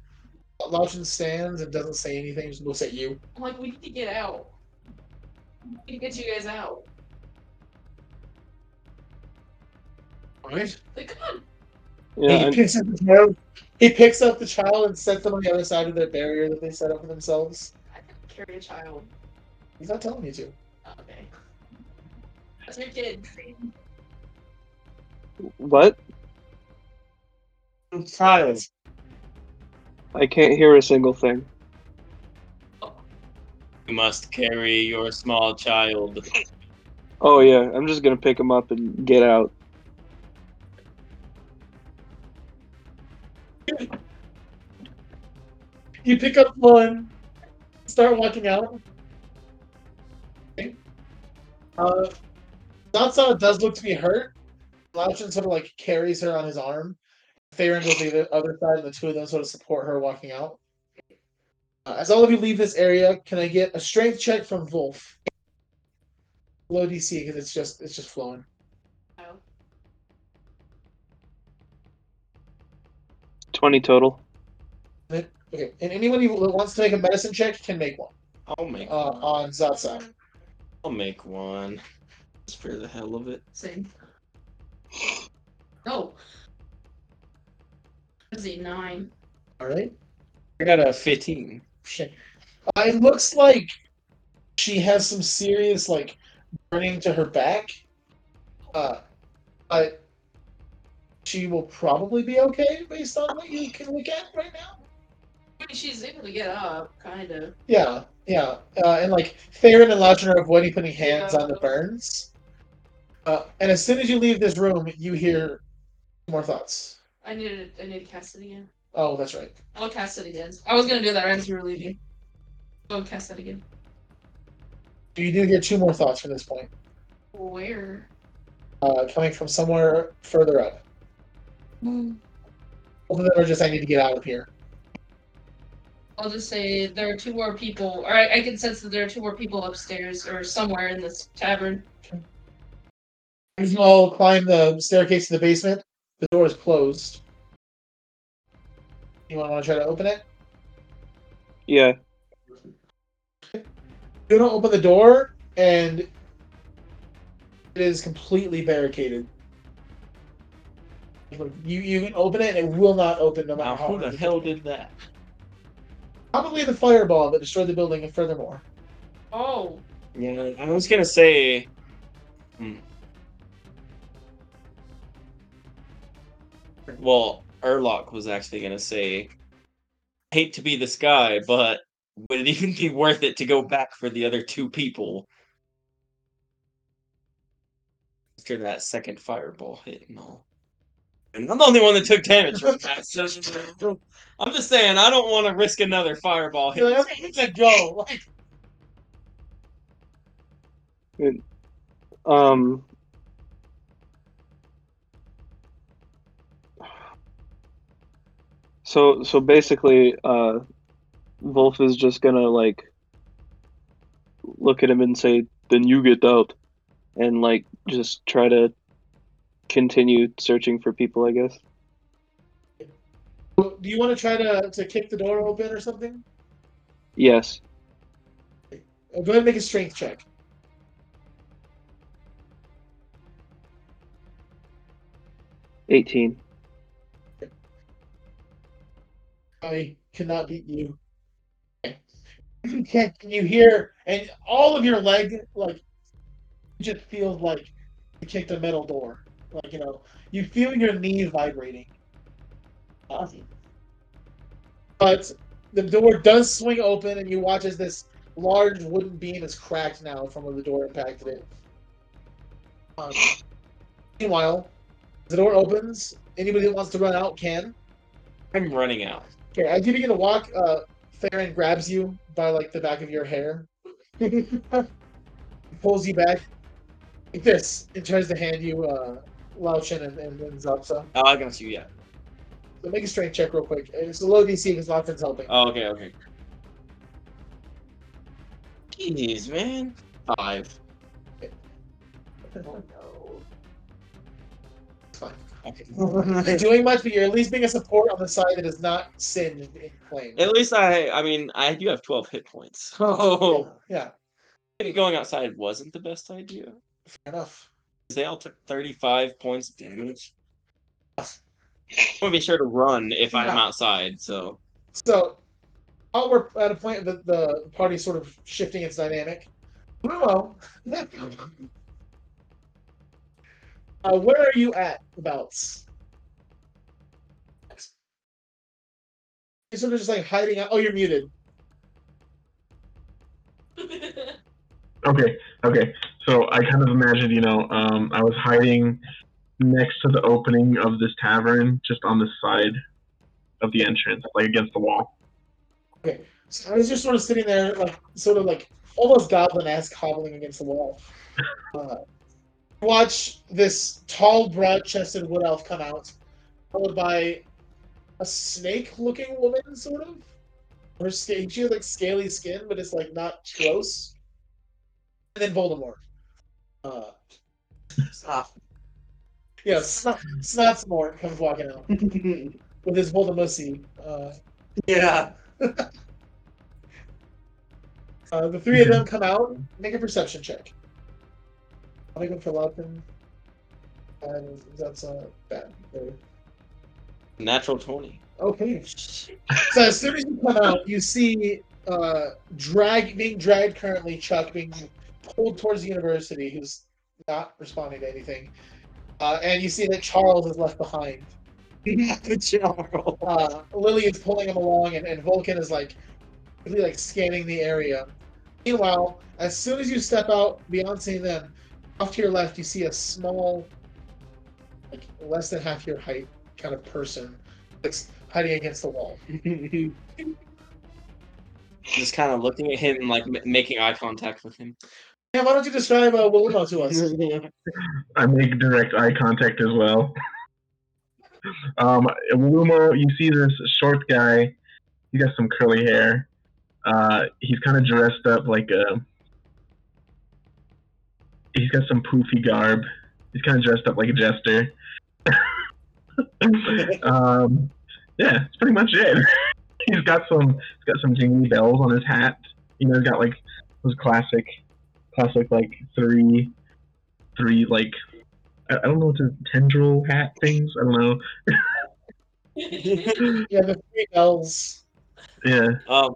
Speaker 1: Lauchin stands and doesn't say anything. Just looks at you.
Speaker 3: I'm like, we need to get out. We need to get you guys out.
Speaker 1: All right.
Speaker 3: Like, come on.
Speaker 4: Yeah,
Speaker 1: he
Speaker 4: and-
Speaker 1: picks up the child. He picks up the child and sets them on the other side of their barrier that they set up for themselves.
Speaker 3: I can carry a child.
Speaker 1: He's not telling you to.
Speaker 3: Okay. That's your kid.
Speaker 4: what?
Speaker 2: Child.
Speaker 4: I can't hear a single thing.
Speaker 2: You must carry your small child.
Speaker 4: Oh, yeah. I'm just going to pick him up and get out.
Speaker 1: You pick up one, start walking out. Okay. Uh, Zatsa does look to be hurt. Lauchin sort of like carries her on his arm. Theron goes to the other side, and the two of them sort of support her walking out. Uh, as all of you leave this area, can I get a strength check from Wulf? Low DC because it's just it's just flowing.
Speaker 4: 20 total.
Speaker 1: Okay, and anyone who wants to make a medicine check can make one
Speaker 2: I'll make.
Speaker 1: uh, on Zatsa.
Speaker 2: I'll make one. Just for the hell of it.
Speaker 3: Same. No. Is he nine?
Speaker 1: All right.
Speaker 2: I got a fifteen.
Speaker 1: Shit. Uh, it looks like she has some serious like burning to her back. Uh, but she will probably be okay based on what you can look at right now.
Speaker 3: I mean, she's able to get up, kind of.
Speaker 1: Yeah, yeah, uh, and like Theron and Lodger are avoiding putting hands on the burns. Uh, and as soon as you leave this room, you hear more thoughts.
Speaker 3: I need to, I need to cast it again.
Speaker 1: Oh, that's right.
Speaker 3: I'll cast it again. I was gonna do that right as we were leaving. I'll cast that again.
Speaker 1: You do get two more thoughts from this point,
Speaker 3: Where?
Speaker 1: uh, coming from somewhere further up. Both of them are just, I need to get out of here.
Speaker 3: I'll just say there are two more people, or I, I can sense that there are two more people upstairs or somewhere in this tavern.
Speaker 1: You can all climb the staircase to the basement. The door is closed. You want to try to open it?
Speaker 4: Yeah.
Speaker 1: You don't open the door, and it is completely barricaded. You you can open it, and it will not open no matter
Speaker 2: Now,
Speaker 1: how
Speaker 2: who the hell did that?
Speaker 1: Probably the fireball that destroyed the building, and furthermore.
Speaker 3: Oh,
Speaker 2: Yeah, I was gonna say. Hmm. Well, Yrlakk was actually gonna say, "Hate to be this guy, but would it even be worth it to go back for the other two people?" After that second fireball hit and all. And I'm the only one that took damage from that. So I'm just saying, I don't want to risk another fireball hit.
Speaker 1: You're like, okay, let's go. Like,
Speaker 4: Um. So so basically, uh, Wulf is just gonna like look at him and say, "Then you get out," and like just try to continue searching for people. I guess.
Speaker 1: do you want to try to, to kick the door open or something?
Speaker 4: Yes.
Speaker 1: Go ahead and make a strength check.
Speaker 4: Eighteen.
Speaker 1: I cannot beat you. You can't. You hear, and all of your leg, like, just feels like you kicked a metal door. Like you know, you feel your knee vibrating. Uh, but the door does swing open, and you watch as this large wooden beam is cracked now from where the door impacted it. Um, meanwhile, the door opens. Anybody that wants to run out can.
Speaker 2: I'm running out.
Speaker 1: Okay, as you begin to walk, uh, Farron grabs you by like the back of your hair, pulls you back like this, and tries to hand you uh, Lao Chen and, and, and Zapsa.
Speaker 2: Oh, I got you. Yeah.
Speaker 1: So make a strength check real quick. It's a low DC because Lao helping.
Speaker 2: Oh, okay, okay. Jeez, man. Five.
Speaker 1: Oh, no. It's fine.
Speaker 2: Okay.
Speaker 1: You're doing much, but you're at least being a support on the side that is not singed in flames.
Speaker 2: At least I, I mean, I do have 12 hit points. So
Speaker 1: yeah,
Speaker 2: going outside wasn't the best idea.
Speaker 1: fair enough.
Speaker 2: They all took 35 points of damage. I want to be sure to run if I'm outside, so.
Speaker 1: So, while we're at a point that the party's sort of shifting its dynamic, Bruno, uh, where are you at about? You're sort of just like hiding out. Oh, you're muted.
Speaker 5: Okay, okay. So I kind of imagined, you know, um, I was hiding next to the opening of this tavern, just on the side of the entrance, like against the wall.
Speaker 1: Okay, so I was just sort of sitting there, like sort of like almost goblin-esque, hobbling against the wall. Uh, watch this tall, broad-chested wood elf come out, followed by a snake-looking woman, sort of. Her she has like scaly skin, but it's like not gross. And then Voldemort. Uh,
Speaker 2: Stop.
Speaker 1: yeah, Snot, Snotsmort comes walking out with his Voldemorcy. Uh,
Speaker 2: yeah.
Speaker 1: Uh, the three of them come out. Make a perception check. I'll make one for Loudon. And that's uh, bad. There.
Speaker 2: Natural 20.
Speaker 1: Okay. So as soon as you come out, you see uh, drag being dragged currently. Chuck being pulled towards the university, who's not responding to anything. Uh, and you see that Charles is left behind.
Speaker 2: Charles.
Speaker 1: Uh, Lily is pulling him along, and, and Vulkan is like really like scanning the area. Meanwhile, as soon as you step out beyond seeing them, off to your left you see a small, like less than half your height kind of person that's hiding against the wall.
Speaker 2: Just kind of looking at him and like m- making eye contact with him.
Speaker 1: Yeah, why don't you describe uh, Wilumo to us?
Speaker 5: I make direct eye contact as well. um, Lumo, you see this short guy. He got some curly hair. Uh, he's kind of dressed up like a. He's got some poofy garb. He's kind of dressed up like a jester. um, yeah, that's pretty much it. he's got some. He's got some jingly bells on his hat. You know, he's got like those classic, classic like three, three like I, I don't know what the tendril hat things. I don't know.
Speaker 1: yeah, the three bells.
Speaker 5: Yeah.
Speaker 2: Um,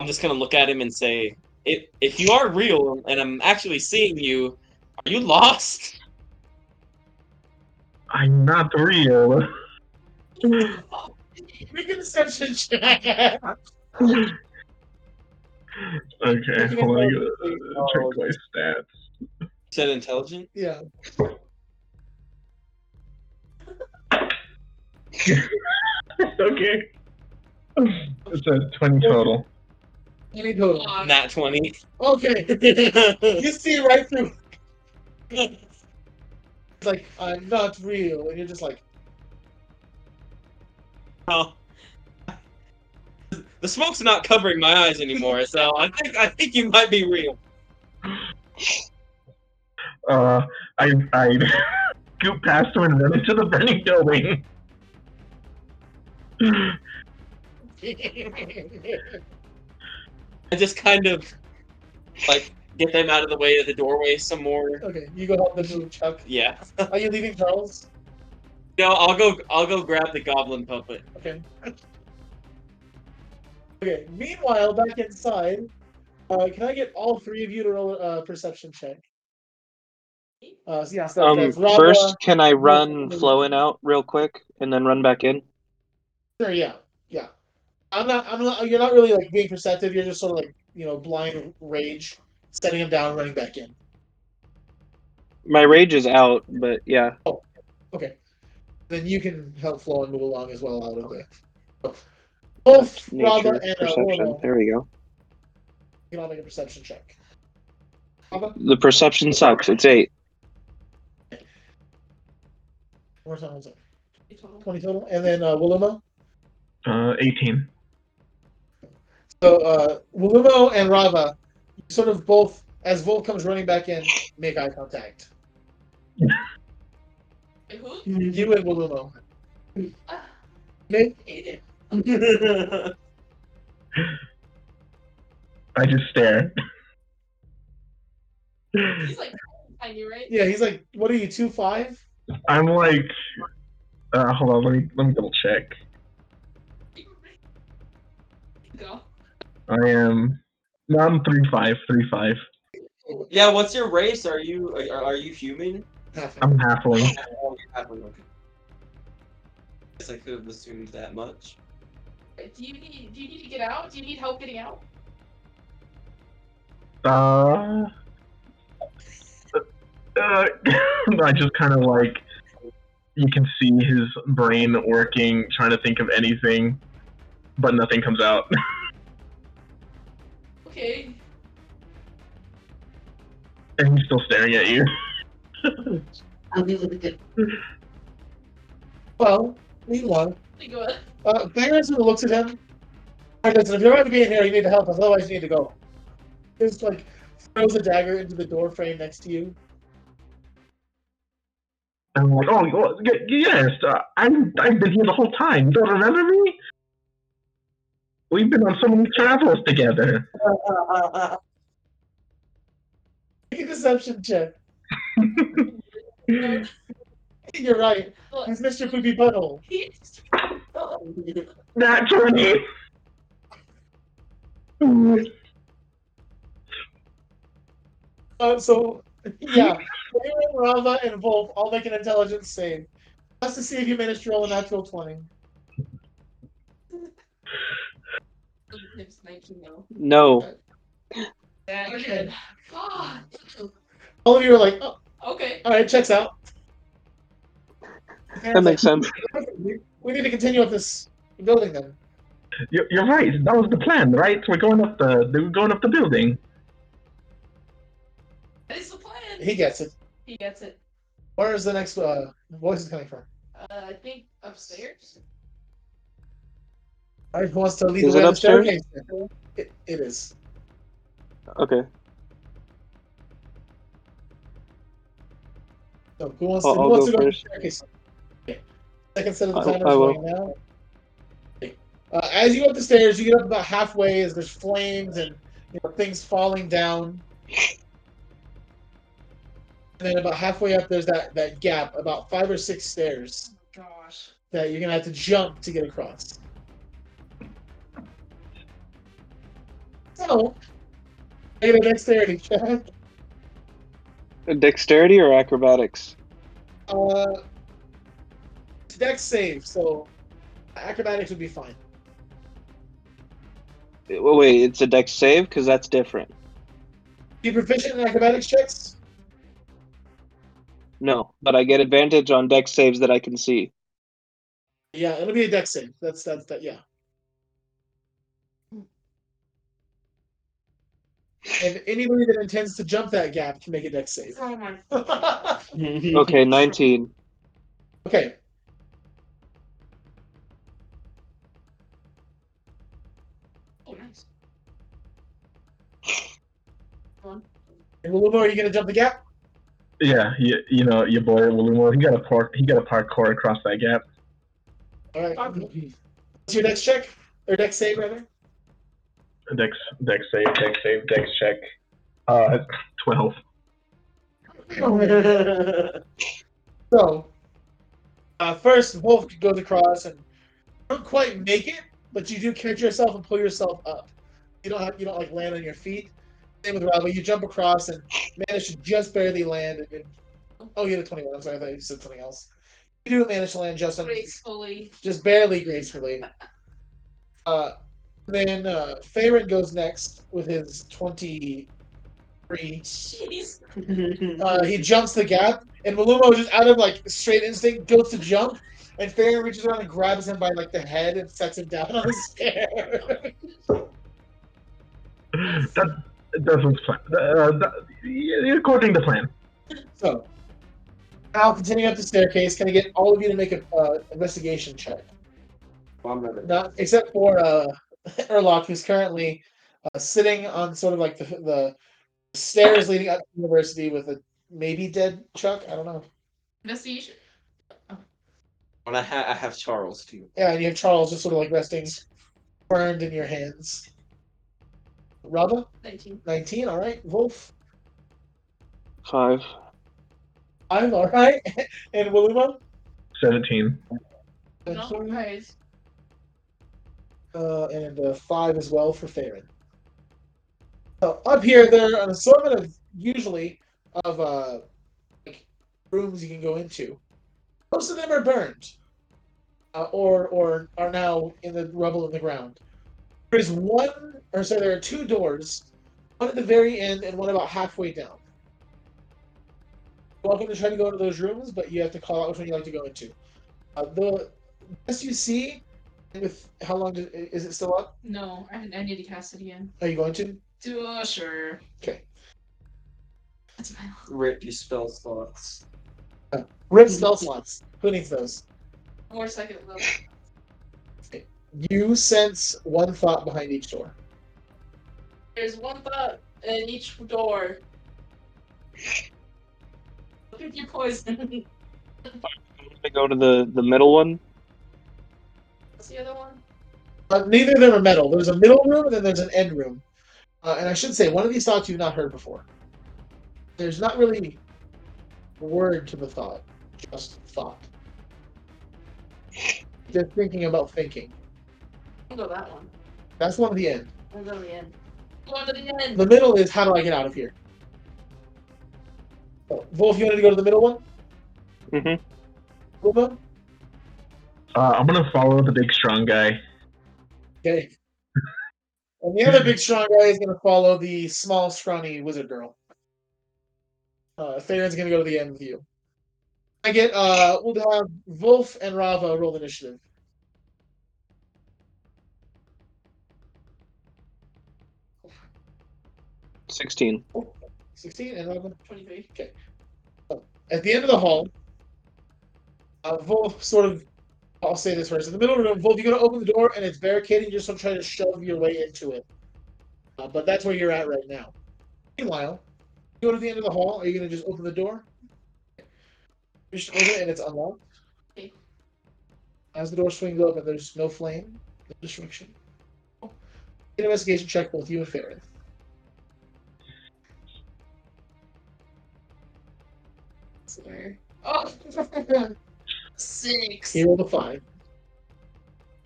Speaker 2: I'm just gonna look at him and say, if if you are real and I'm actually seeing you, are you lost?
Speaker 5: I'm not real.
Speaker 1: Make a deception check.
Speaker 5: Okay,
Speaker 1: Looking
Speaker 5: hold on. I
Speaker 1: at
Speaker 5: gotta
Speaker 1: those-
Speaker 5: check my stats.
Speaker 2: Said intelligent.
Speaker 1: yeah.
Speaker 5: okay. It's a 20 total.
Speaker 1: 20 total.
Speaker 3: Uh,
Speaker 2: Nat twenty.
Speaker 1: Okay. you see right through. It's like I'm not real, and you're just like,
Speaker 2: Oh. The smoke's not covering my eyes anymore, so I think I think you might be real.
Speaker 5: Uh, I I scoot past him and run into the burning building.
Speaker 2: I just kind of like get them out of the way of the doorway some more.
Speaker 1: okay, you go help them move, Chuck.
Speaker 2: Yeah.
Speaker 1: Are you leaving Charles?
Speaker 2: No, I'll go. I'll go grab the goblin puppet.
Speaker 1: Okay. Okay. Meanwhile, back inside, uh, can I get all three of you to roll a uh, perception check? Uh, so yeah, so
Speaker 4: Um,
Speaker 1: that's Rauva-
Speaker 4: first, can I run
Speaker 1: Rauva-
Speaker 4: Flowin out real quick and then run back in?
Speaker 1: Sure, yeah, yeah. I'm not. I'm not. You're not really like being perceptive. You're just sort of like you know blind rage, setting him down, running back in.
Speaker 4: My rage is out, but yeah.
Speaker 1: Oh, Okay. Then you can help Flo and move along as well out of there. Both
Speaker 4: Nature,
Speaker 1: and
Speaker 4: perception.
Speaker 1: Orlo
Speaker 4: There we go.
Speaker 1: You can all make a perception check. Rauva,
Speaker 4: The perception sucks. It's eight.
Speaker 1: one more time, one second. Twenty total, and then uh, Wilumo.
Speaker 5: Uh, 18.
Speaker 1: So uh, Wilumo and Rauva, sort of both, as Volk comes running back in, make eye contact.
Speaker 3: Who?
Speaker 1: You and Wilumo.
Speaker 3: Ah,
Speaker 1: Make
Speaker 3: hate it.
Speaker 5: I just stare.
Speaker 3: He's like tiny, right?
Speaker 1: yeah, he's like, what are you, two five?
Speaker 5: I'm like, uh, hold on, let me let me double check.
Speaker 3: Go.
Speaker 5: I am, no, I'm three five, three five.
Speaker 2: Yeah. What's your race? Are you are, are you human?
Speaker 5: I'm halfling.
Speaker 2: Oh, you're halfling, okay. Guess I could have assumed that much.
Speaker 3: Do you need? Do you need to get out? Do you need help getting out?
Speaker 5: Uh, uh, I just kind of like, you can see his brain working, trying to think of anything, but nothing comes out.
Speaker 3: Okay.
Speaker 5: and he's still staring at you. I'll be a little.
Speaker 1: Well, meanwhile,
Speaker 3: We go ahead.
Speaker 1: Baron Uh, sort of looks at him. Alright, listen, if you're going to be in here, you need to help us, otherwise you need to go. Just like throws a dagger into the door frame next to you.
Speaker 5: And I'm like, oh, well, y- yes, uh, I'm, I've been here the whole time. You don't remember me? We've been on so many travels together.
Speaker 1: Uh, uh, Make a deception check. You're right.
Speaker 3: look,
Speaker 1: He's Mr. Poopy Butthole.
Speaker 3: He's-
Speaker 5: Not 20.
Speaker 1: Uh, so, yeah, Baron, Rauva, and Wulf all make an intelligence save. Just to see if you manage to roll a natural 20.
Speaker 3: It's 19 now.
Speaker 4: No.
Speaker 3: Yeah, good. God.
Speaker 1: All of you are like, oh,
Speaker 3: Okay.
Speaker 1: alright, checks out.
Speaker 4: That makes sense.
Speaker 1: We need to continue with this building then.
Speaker 5: You're, you're right. That was the plan, right? We're going up the we're going up the building.
Speaker 3: That is the plan.
Speaker 1: He gets it.
Speaker 3: He gets it.
Speaker 1: Where is the next uh, voice coming from?
Speaker 3: Uh, I think upstairs.
Speaker 1: Alright, who wants to lead
Speaker 4: Is
Speaker 1: the way
Speaker 4: it
Speaker 1: up the
Speaker 4: upstairs?
Speaker 1: staircase? It, it is.
Speaker 4: Okay.
Speaker 1: So who wants
Speaker 4: I'll-
Speaker 1: to, who
Speaker 4: I'll
Speaker 1: wants
Speaker 4: go
Speaker 1: to go up the staircase? Okay. Second set of the
Speaker 4: I-
Speaker 1: timers
Speaker 4: I
Speaker 1: going now. Uh, as you go up the stairs, you get up about halfway as there's flames and you know, things falling down. And then about halfway up, there's that, that gap, about five or six stairs
Speaker 3: Oh, gosh.
Speaker 1: that you're gonna have to jump to get across. So, I get a dexterity check.
Speaker 4: Dexterity or acrobatics?
Speaker 1: Uh, it's dex save, so acrobatics would be fine.
Speaker 4: Well, wait, it's a dex save because that's different.
Speaker 1: You proficient in acrobatics checks?
Speaker 4: No, but I get advantage on dex saves that I can see.
Speaker 1: Yeah, it'll be a dex save. That's that's that. Yeah. And anybody that intends to jump that gap can make a dex save.
Speaker 3: Oh my.
Speaker 4: Okay, 19.
Speaker 1: okay. And Lulumo, are you gonna jump the gap?
Speaker 5: Yeah, you, you know your boy Lulumo. He got a park. He got a parkour across that gap.
Speaker 1: All right. What's your next check or dex save rather?
Speaker 5: Dex, dex save, dex save, dex check. Uh, twelve.
Speaker 1: so, uh, first Wulf goes across and don't quite make it, but you do catch yourself and pull yourself up. You don't have you don't like land on your feet. Same with Rauva. You jump across and manage to just barely land. And, and- oh, you had a twenty-one. I'm sorry, I thought you said something else. You do manage to land just on,
Speaker 3: Gracefully.
Speaker 1: just barely gracefully. Uh, then uh, Farron goes next with his twenty-three.
Speaker 3: Jeez.
Speaker 1: Uh, he jumps the gap, and Malumo just out of like straight instinct goes to jump, and Farron reaches around and grabs him by like the head and sets him down on the stair.
Speaker 5: That that was plan. Uh, that, yeah, according to plan.
Speaker 1: so, now continuing up the staircase, can I get all of you to make an uh, investigation check? Not except for uh, Yrlakk, who's currently uh, sitting on sort of like the, the stairs leading up to the university with a maybe dead Chuck. I don't know.
Speaker 3: Investigation. Oh.
Speaker 2: And I, ha- I have Charles too.
Speaker 1: Yeah, and you have Charles just sort of like resting, burned in your hands. Rauva,
Speaker 3: 19.
Speaker 1: 19, all right. Wulf,
Speaker 4: Five.
Speaker 1: I'm all right. and Wilumo,
Speaker 5: Seventeen.
Speaker 3: No, guys.
Speaker 1: uh, and uh, five as well for Farron. So up here, there are an assortment of usually of uh, like rooms you can go into. Most of them are burned, uh, or or are now in the rubble in the ground. There's one, or sorry, there are two doors, one at the very end and one about halfway down. You're welcome to try to go into those rooms, but you have to call out which one you like to go into. Uh, the best you see, with how long do, is it still up?
Speaker 3: No, I, I need to cast it again.
Speaker 1: Are you going to?
Speaker 3: Do uh, sure.
Speaker 1: Okay.
Speaker 3: That's my
Speaker 2: Rip your spell slots.
Speaker 1: Rip spell slots. Who needs those?
Speaker 3: One more second level.
Speaker 1: You sense one thought behind each door.
Speaker 3: There's one thought in each door. Pick your poison.
Speaker 4: I go to the, the middle one.
Speaker 3: What's the other one?
Speaker 1: Uh, neither of them are metal. There's a middle room and then there's an end room. Uh, and I should say, one of these thoughts you've not heard before. There's not really a word to the thought, just thought. Just thinking about thinking.
Speaker 3: I'll go that one.
Speaker 1: That's one at the end.
Speaker 3: I'll go to the end. Go to the end.
Speaker 1: The middle is how do I get out of here? So, Wulf, you wanted to go to the middle one?
Speaker 4: Mm-hmm.
Speaker 1: Wilma?
Speaker 5: Uh, I'm gonna follow the big strong guy.
Speaker 1: Okay. And the other big strong guy is going to follow the small, scrawny wizard girl. Uh, Farron's going to go to the end with you. I get, uh, we'll have Wulf and Rauva roll initiative.
Speaker 4: 16.
Speaker 1: 16 and Rauva.
Speaker 3: 23.
Speaker 1: At the end of the hall, uh, Wulf sort of, I'll say this first. In the middle of the room, Wulf, you're going to open the door and it's barricaded. You're just don't try to shove your way into it. Uh, but that's where you're at right now. Meanwhile, you go to the end of the hall. Are you going to just open the door? You just open it and it's unlocked.
Speaker 3: Okay.
Speaker 1: As the door swings open, there's no flame, no destruction. An investigation check, both you and Farron.
Speaker 3: Swear. Oh! Six.
Speaker 1: He rolled a five.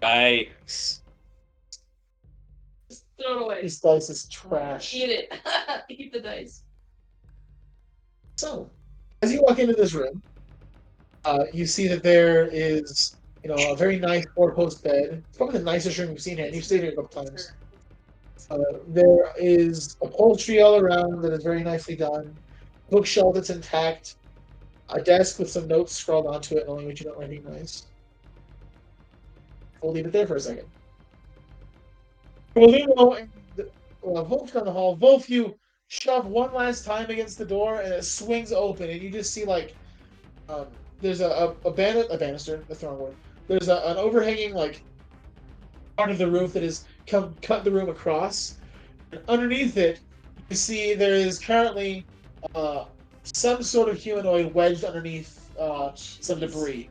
Speaker 2: Yikes.
Speaker 3: Throw it away.
Speaker 1: This dice is trash.
Speaker 3: Eat it. Eat the dice.
Speaker 1: So, as you walk into this room, uh, you see that there is, you know, a very nice four-post bed. It's probably the nicest room you've seen here, and you've stayed here a couple times. Uh, there is upholstery all around that is very nicely done. Bookshelf that's intact. A desk with some notes scrawled onto it, only which you don't recognize. We'll leave it there for a second. Rolino and uh, Wulf down the hall. Wulf, you shove one last time against the door, and it swings open, and you just see like um, there's a a, a, ban- a banister, the throne word. There's a, an overhanging like part of the roof that is come cut the room across. And underneath it, you see there is currently uh, some sort of humanoid wedged underneath uh, some debris.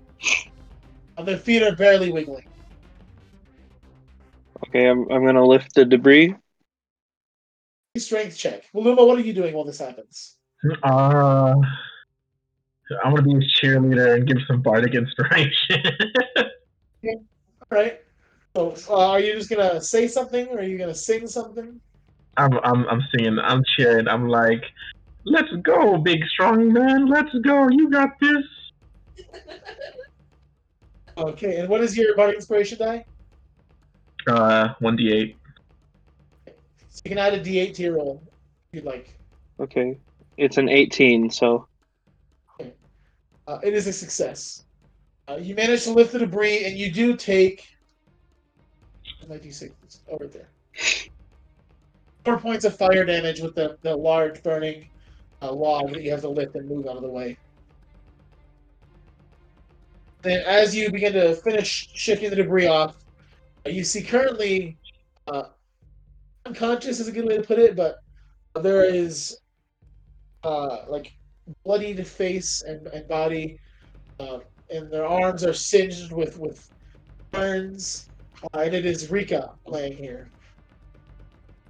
Speaker 1: And their feet are barely wiggling.
Speaker 4: Okay, I'm I'm gonna lift the debris.
Speaker 1: Strength check. Maluma, what are you doing while this happens?
Speaker 5: Uh, I'm gonna be his cheerleader and give some bardic inspiration.
Speaker 1: All right. So, uh, are you just gonna say something, or are you gonna sing something?
Speaker 5: I'm, I'm, I'm singing. I'm cheering. I'm like, let's go, big strong man. Let's go. You got this.
Speaker 1: Okay. And what is your bardic inspiration die?
Speaker 5: Uh, one d8.
Speaker 1: So you can add a D8 to your roll if you'd like.
Speaker 4: Okay, it's an 18, so
Speaker 1: Uh, it is a success. Uh, you manage to lift the debris, and you do take. My D6 is over there. Four points of fire damage with the, the large burning uh, log that you have to lift and move out of the way. Then, as you begin to finish shifting the debris off, you see currently uh, unconscious is a good way to put it, but there is uh, like bloodied face and, and body, uh, and their arms are singed with with burns, uh, and it is Rika playing here.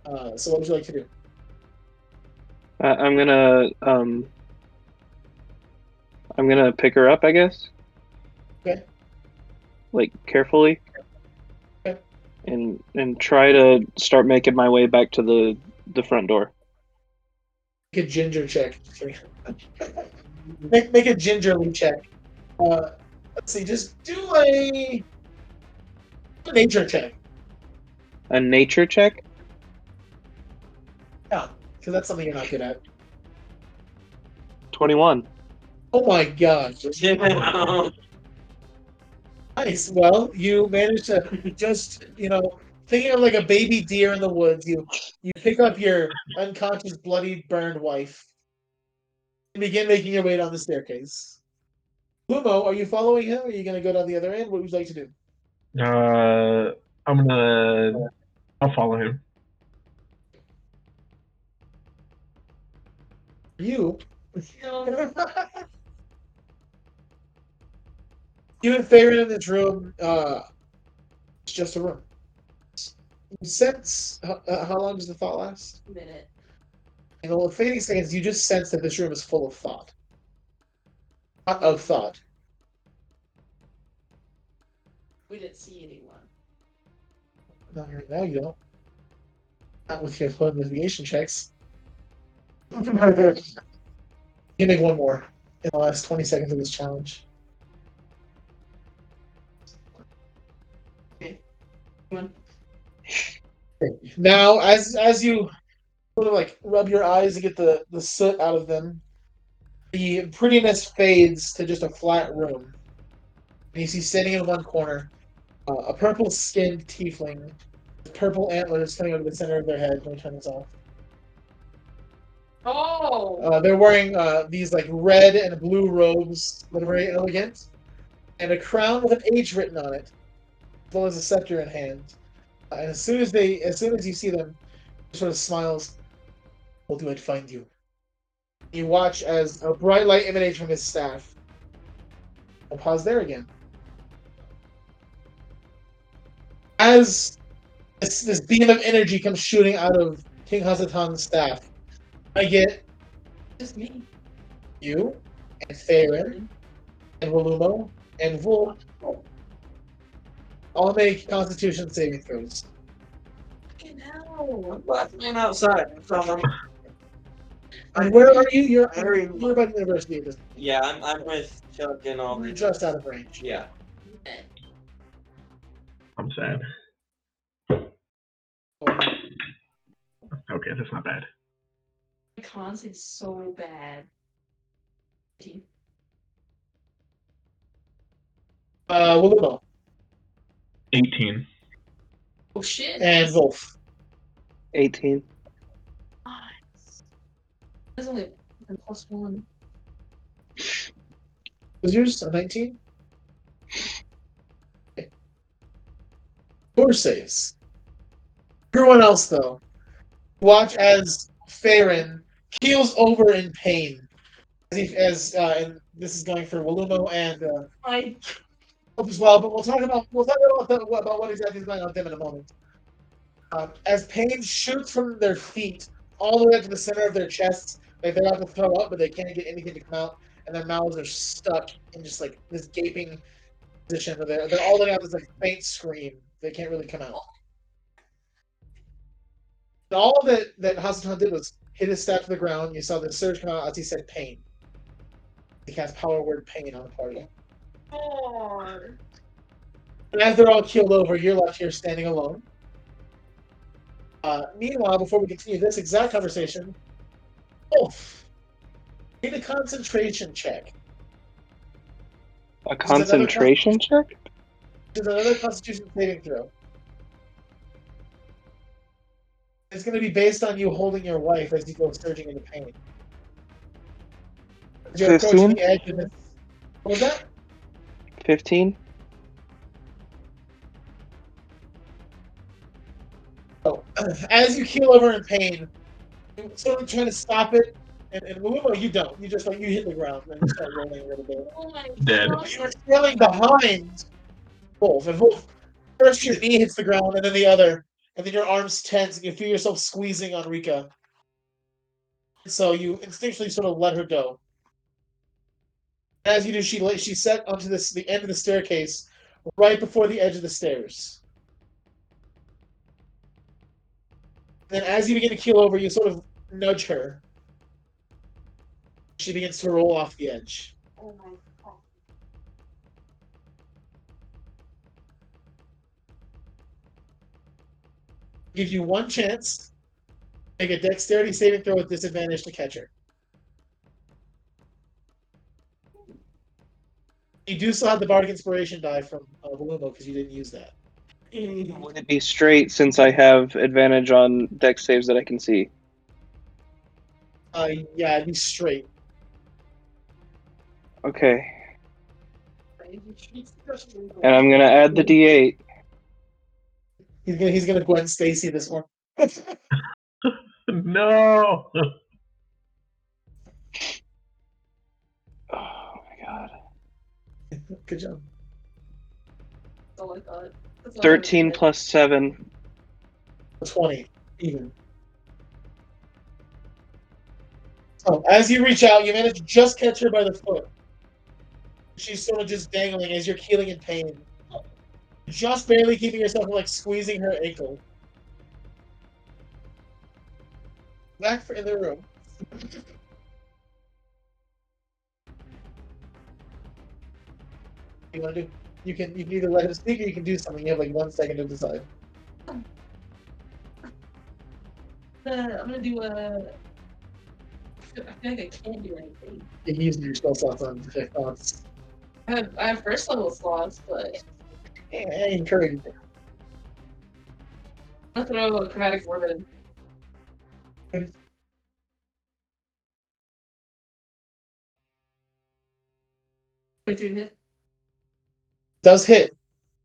Speaker 1: Uh, so, what would you like to do?
Speaker 4: I, I'm gonna um I'm gonna pick her up, I guess.
Speaker 1: Okay.
Speaker 4: Like carefully.
Speaker 1: Okay.
Speaker 4: And and try to start making my way back to the the front door.
Speaker 1: Make a ginger check. make make a gingerly check. Uh, let's see. Just do a, a nature check.
Speaker 4: A nature check.
Speaker 1: Yeah, because that's something you're not good at.
Speaker 4: Twenty-one.
Speaker 1: Oh my gosh.
Speaker 2: Yeah.
Speaker 1: Nice. Well, you managed to just, you know, thinking of like a baby deer in the woods, you you pick up your unconscious, bloody, burned wife and begin making your way down the staircase. Lumo, are you following him? Or are you going to go down the other end? What would you like to do?
Speaker 5: Uh, I'm gonna. I'll follow him.
Speaker 1: You. You and Farron in this room. Uh, it's just a room. You sense how, uh, how long does the thought last?
Speaker 3: A minute.
Speaker 1: In the fading seconds, you just sense that this room is full of thought. Not of thought.
Speaker 3: We didn't see anyone.
Speaker 1: Not right now, you don't. Not with your phone investigation checks. You can make one more in the last 20 seconds of this challenge. Now, as as you sort of like rub your eyes to get the, the soot out of them, the prettiness fades to just a flat room. And you see standing in one corner uh, a purple skinned tiefling with purple antlers coming out of the center of their head. Let me turn this off.
Speaker 3: Oh!
Speaker 1: Uh, they're wearing uh, these like red and blue robes that are very elegant, and a crown with an age written on it, as well as a scepter in hand. Uh, and as soon as they, as soon as you see them, he sort of smiles. We'll do it. Find you. You watch as a bright light emanates from his staff. I'll pause there again. As this, this beam of energy comes shooting out of King Hazatan's staff, I get
Speaker 3: Just me.
Speaker 1: you and Farron and Wilumo and Vul all make Constitution saving throws.
Speaker 3: Okay. fucking hell.
Speaker 2: I'm last man outside. So,
Speaker 1: And where are you? You're,
Speaker 2: Very-
Speaker 1: you're by the university. at this-
Speaker 2: yeah, I'm, I'm with Chuck and all
Speaker 1: You're
Speaker 2: the.
Speaker 1: just out of range.
Speaker 2: Yeah.
Speaker 5: I'm sad. Okay, that's not bad.
Speaker 3: My cons is so bad.
Speaker 1: Uh, Willow
Speaker 5: 18.
Speaker 3: Oh shit.
Speaker 1: and Wulf.
Speaker 4: 18.
Speaker 3: Nice. That's only a plus one.
Speaker 1: Was yours a 19? Okay. Four saves. Everyone else, though, watch as Farron keels over in pain. As, he, as uh, and this is going for Wilumo and uh,
Speaker 3: I
Speaker 1: as well, but we'll talk about we'll talk about, the, about what exactly is going on with them in a moment. Um, as pain shoots from their feet all the way up to the center of their chests, like they're about to throw up, but they can't get anything to come out, and their mouths are stuck in just like this gaping position where they're, they're all letting out this like faint scream. They can't really come out. And all that that Hasatan did was hit his staff to the ground. You saw the surge come out as he said pain. He cast power word pain on the party. And as they're all keeled over, you're left here standing alone. Uh, meanwhile, before we continue this exact conversation, Wulf, need a concentration check.
Speaker 4: A
Speaker 1: Is
Speaker 4: concentration check?
Speaker 1: There's another Constitution saving throw. It's going to be based on you holding your wife as you go surging into pain. As you're approaching
Speaker 4: 15?
Speaker 1: the edge of this. What was that?
Speaker 4: 15?
Speaker 1: Oh, as you keel over in pain, you sort of trying to stop it, and, and Wilumo, you don't. You just like you hit the ground and you start rolling a little bit.
Speaker 3: Oh my
Speaker 5: Dead.
Speaker 3: God.
Speaker 1: You're trailing behind Wulf, and Wulf first your knee hits the ground, and then the other, and then your arms tense, and you feel yourself squeezing on Rika. So you instinctually sort of let her go. As you do, she she set onto this the end of the staircase, right before the edge of the stairs. Then, as you begin to keel over, you sort of nudge her. She begins to roll off the edge.
Speaker 3: Oh my
Speaker 1: gives you one chance. Make a dexterity saving throw with disadvantage to catch her. You do still have the bardic inspiration die from uh, Wilumo because you didn't use that.
Speaker 4: Would it be straight since I have advantage on dex saves that I can see?
Speaker 1: Uh, yeah, it'd be straight.
Speaker 4: Okay. And I'm gonna add the d8.
Speaker 1: He's gonna he's gonna Gwen Stacy this one.
Speaker 5: No!
Speaker 4: Oh my god.
Speaker 1: Good job.
Speaker 3: That's all I thought. That's all I
Speaker 4: 13 plus 7.
Speaker 1: Twenty even. So as you reach out, you manage to just catch her by the foot. She's sort of just dangling as you're keeling in pain. Just barely keeping yourself from like squeezing her ankle. Back for, in the room. you want to do? You can you can either let him speak or you can do something. You have like one second to decide.
Speaker 3: Uh, I'm gonna do a. I feel like I can't do anything.
Speaker 1: You can use your spell slots on thoughts.
Speaker 3: I have, I have first level slots, but
Speaker 1: I encourage you.
Speaker 3: I'm gonna throw a chromatic orb in. Twenty-two hit.
Speaker 1: does hit.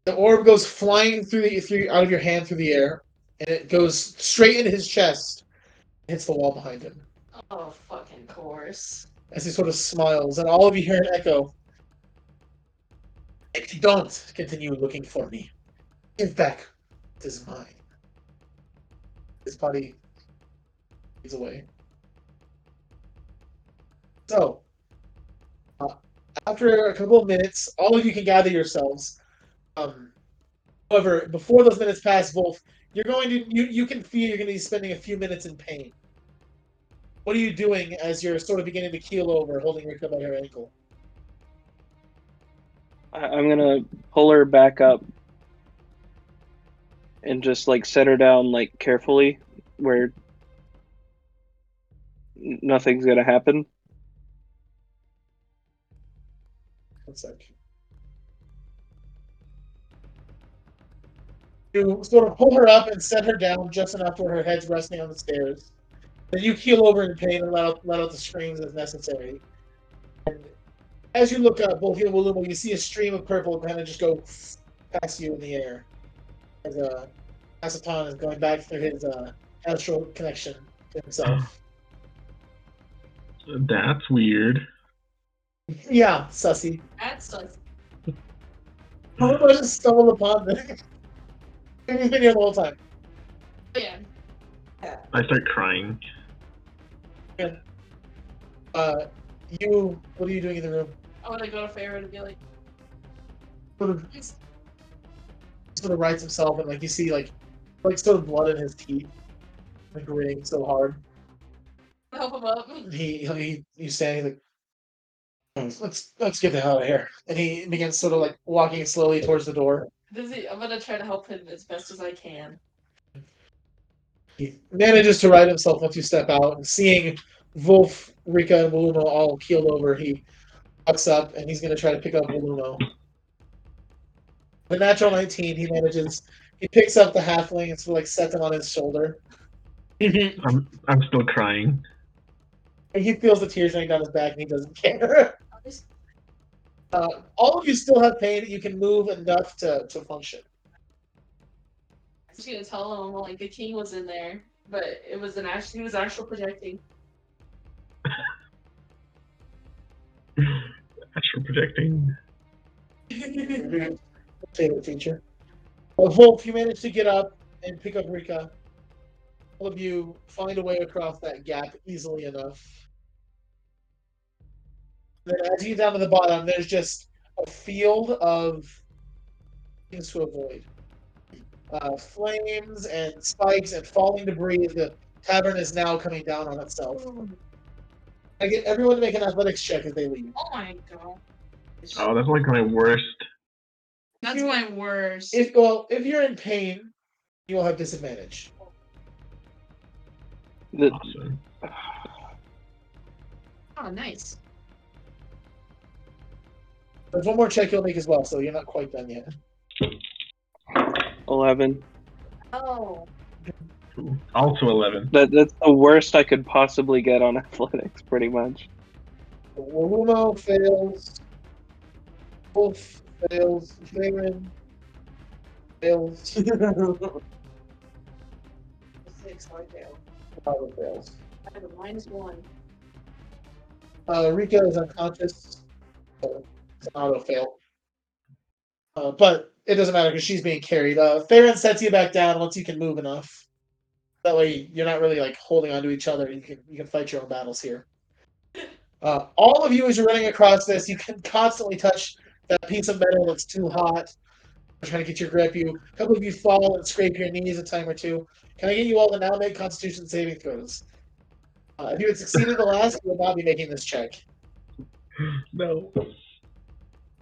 Speaker 1: The orb goes flying through the through out of your hand through the air, and it goes straight into his chest. Hits the wall behind him
Speaker 3: Oh, fucking course.
Speaker 1: as he sort of smiles, and all of you hear an echo. If you don't continue looking for me, give back what is mine. His body is away. So, uh, after a couple of minutes, all of you can gather yourselves. Um, however, before those minutes pass, Wulf, you're going to you you can feel you're going to be spending a few minutes in pain. What are you doing as you're sort of beginning to keel over, holding Rika by her ankle?
Speaker 4: I'm gonna pull her back up and just like set her down like carefully where nothing's gonna happen.
Speaker 1: One. You sort of pull her up and set her down just enough where her head's resting on the stairs. Then you keel over in pain and let out, let out the screams as necessary. And as you look up, both you and Wilumo, you see a stream of purple kind of just go past you in the air. As uh, Asatan is going back through his uh, astral connection to himself.
Speaker 5: That's weird.
Speaker 1: yeah, sussy.
Speaker 3: That's like
Speaker 1: Wilumo just stumbled upon this. He's been here the whole time.
Speaker 3: yeah.
Speaker 5: I start crying.
Speaker 1: Uh, you, what are you doing in the room?
Speaker 3: I want to go to Farron and be like,
Speaker 1: Sort of, sort of writes himself, and like you see, like, like sort of blood in his teeth, like grinning so hard.
Speaker 3: help him up.
Speaker 1: He, he, he's saying like, "Hmm, let's let's get the hell out of here. And he begins sort of like walking slowly towards the door.
Speaker 3: Does he? I'm gonna try to help him as best as I can.
Speaker 1: He manages to right himself once you step out, and seeing Wulf, Rika, and Wilumo all keeled over, he walks up and he's going to try to pick up Wilumo. The natural 19, he manages, he picks up the halfling and sort of like sets him on his shoulder.
Speaker 5: I'm I'm still crying.
Speaker 1: And he feels the tears running down his back and he doesn't care. Uh, all of you still have pain. You can move enough to, to function.
Speaker 3: I was gonna tell him like the king was in there, but it was an actual he was actual projecting.
Speaker 5: Astral projecting.
Speaker 1: favorite feature. But Wulf, you manage to get up and pick up Rika. All of you find a way across that gap easily enough. Then as you get down to the bottom, there's just a field of things to avoid. Uh, flames and spikes and falling debris. The tavern is now coming down on itself. I get everyone to make an athletics check as they leave.
Speaker 3: Oh my god.
Speaker 5: Oh, that's like my worst.
Speaker 3: That's my worst.
Speaker 1: If well, if you're in pain, you will have disadvantage.
Speaker 5: Awesome.
Speaker 3: oh, nice.
Speaker 1: There's one more check you'll make as well, so you're not quite done yet.
Speaker 4: Eleven.
Speaker 3: Oh.
Speaker 5: Ooh, Also eleven.
Speaker 4: That that's the worst I could possibly get on athletics, pretty much.
Speaker 1: Wilumo fails. Wulf fails. Varen fails.
Speaker 3: Six, I fail.
Speaker 1: Probably fails.
Speaker 3: I have a minus one.
Speaker 1: Uh, Rika is unconscious. So it's an auto fail. Uh, but it doesn't matter because she's being carried. Uh, Farron sets you back down once you can move enough. That way you're not really like holding onto each other. You can you can fight your own battles here. Uh, all of you, as you're running across this, you can constantly touch that piece of metal that's too hot. Trying to get your grip. You a couple of you fall and scrape your knees a time or two. Can I get you all to now make Constitution saving throws? Uh, if you had succeeded the last, you would not be making this check.
Speaker 5: No.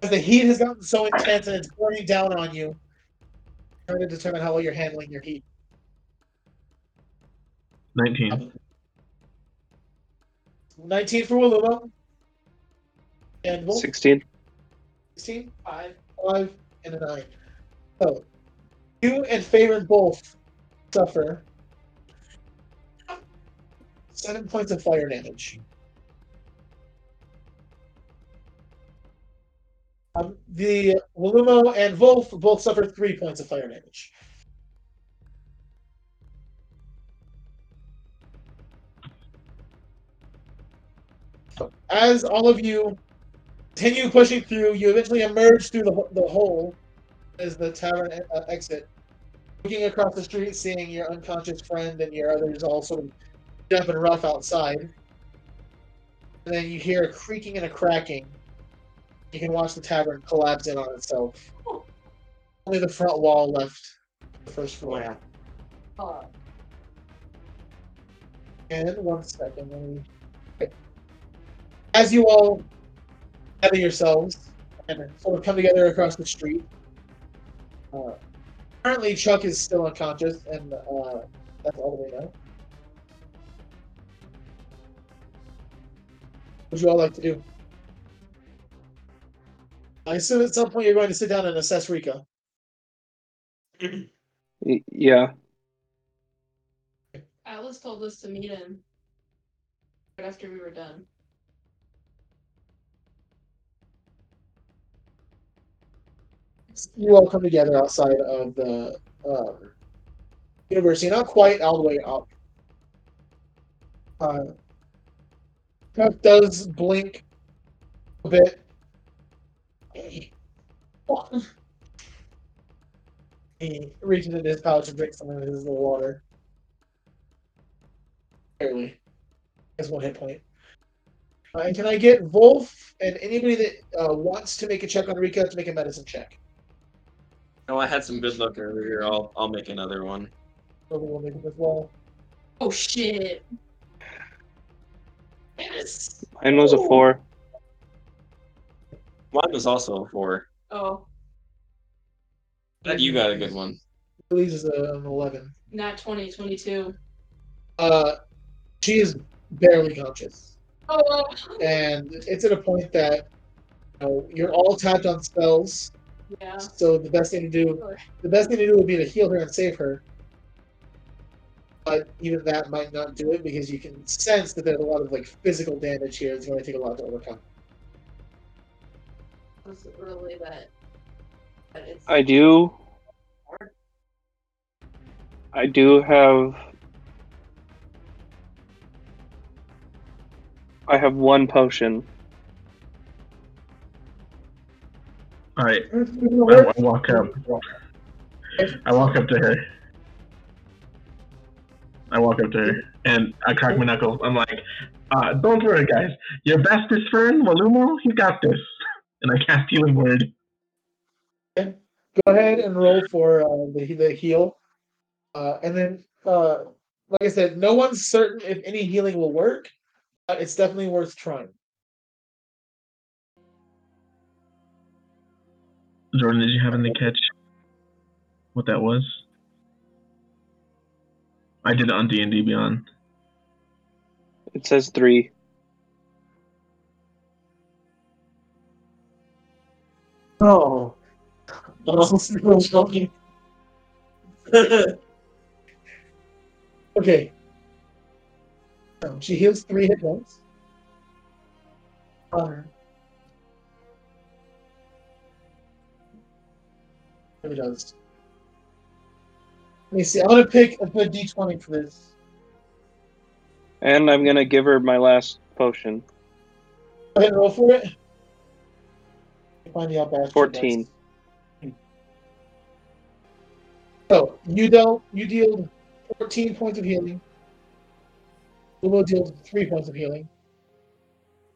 Speaker 1: As the heat has gotten so intense and it's burning down on you, trying to determine how well you're handling your heat.
Speaker 5: Nineteen.
Speaker 1: 19 for Wilumo. And Wulf,
Speaker 4: Sixteen.
Speaker 1: 16,
Speaker 3: Five.
Speaker 1: 5, and a 9. So, you and Favorite both suffer 7 points of fire damage. Um, the Wilumo and Wulf both suffer 3 points of fire damage. As all of you continue pushing through, you eventually emerge through the, the hole as the tavern uh, exit. Looking across the street, seeing your unconscious friend and your others all sort of jumping rough outside. And then you hear a creaking and a cracking. You can watch the tavern collapse in on itself. Only the front wall left, the first floor.
Speaker 3: Uh,
Speaker 1: And one second. Let me... okay. As you all gather yourselves and sort of come together across the street, uh, currently Chuck is still unconscious, and uh, that's all that we know. What would you all like to do? I assume at some point you're going to sit down and assess Rika.
Speaker 4: Yeah.
Speaker 3: Alice told us to meet him right after we were done.
Speaker 1: You all come together outside of the um, university, not quite all the way up. Uh, does blink a bit. He reaches into his pouch and drinks some of his little water. Barely. Has one hit point. Uh, and can I get Wulf and anybody that uh, wants to make a check on Rika to make a medicine check?
Speaker 2: No, I had some good luck earlier. I'll I'll make another one.
Speaker 1: Nobody will make it as well.
Speaker 3: Oh shit. Yes.
Speaker 4: Mine was a four.
Speaker 2: Mine was also a four.
Speaker 3: Oh,
Speaker 2: Glad you got a good one.
Speaker 1: Louise is a, an 11.
Speaker 3: not 20, 22.
Speaker 1: Uh, she is barely conscious.
Speaker 3: Oh,
Speaker 1: And it's at a point that you know, you're all tapped on spells.
Speaker 3: Yeah.
Speaker 1: So the best thing to do
Speaker 3: Sure.
Speaker 1: the best thing to do would be to heal her and save her. But even that might not do it because you can sense that there's a lot of like physical damage here. It's going to take a lot to overcome.
Speaker 3: Was it really that? that
Speaker 4: I do. I do have. I have one potion.
Speaker 5: All right, I, I walk up. I walk up to her. I walk up to her and I crack my knuckles. I'm like, uh, "Don't worry, guys. Your bestest friend, Wilumo, he got this." And I cast healing word.
Speaker 1: Go ahead and roll for uh, the the heal, uh, and then uh, like I said, no one's certain if any healing will work, but it's definitely worth trying.
Speaker 5: Jordan, did you happen to catch what that was? I did it on D and D Beyond.
Speaker 4: It says three.
Speaker 1: Oh, okay. Um, she heals three hit points. Uh, Does. Let me see. I'm gonna pick a good D20 for this.
Speaker 4: And I'm gonna give her my last potion.
Speaker 1: Go ahead and roll for it. Find the
Speaker 4: 14.
Speaker 1: dice. So you dealt you deal 14 points of healing. Lumo deals three points of healing.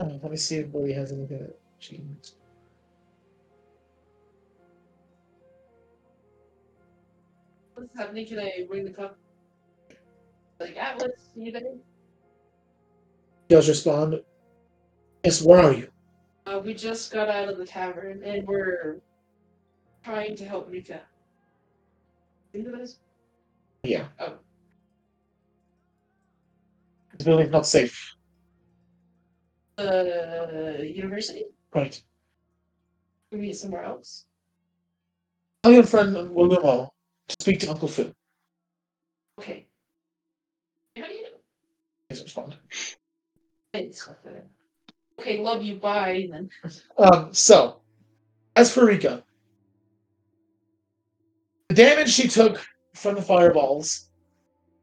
Speaker 1: Uh, let me see if Billy has anything that she can.
Speaker 3: What's happening? Can I bring the cup? Like Atlas, you there?
Speaker 1: does respond. Yes, where are you?
Speaker 3: Uh, we just got out of the tavern and we're trying to help Rika. Of this?
Speaker 1: Yeah.
Speaker 3: Oh.
Speaker 1: This building's not safe.
Speaker 3: Uh, university?
Speaker 1: Right.
Speaker 3: We meet somewhere else.
Speaker 1: Tell your friend to speak to Uncle Phil.
Speaker 3: Okay. How do you know?
Speaker 1: Please respond.
Speaker 3: Thanks. Okay, love you. Bye. Then.
Speaker 1: Um, so, as for Rika, the damage she took from the fireballs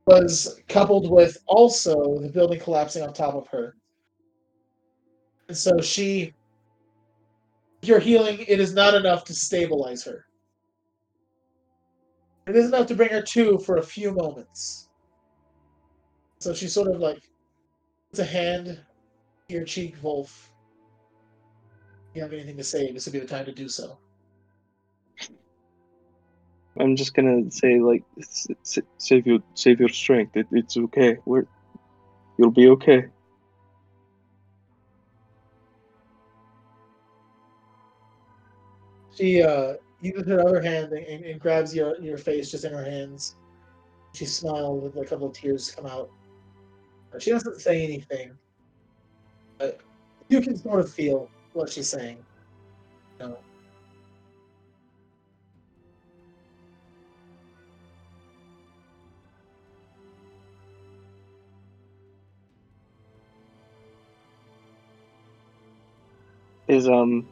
Speaker 1: was coupled with also the building collapsing on top of her. And so she, your healing, it is not enough to stabilize her. It is enough to bring her to for a few moments. So she sort of like puts a hand to your cheek, Wulf you have anything to say, this would be the time to do so.
Speaker 4: I'm just gonna say like save your save your strength. It, it's okay. We're you'll be okay.
Speaker 1: She uh uses her other hand and, and grabs your your face just in her hands. She smiles with a couple of tears come out. She doesn't say anything, but you can sort of feel what she's saying. You know.
Speaker 4: Is um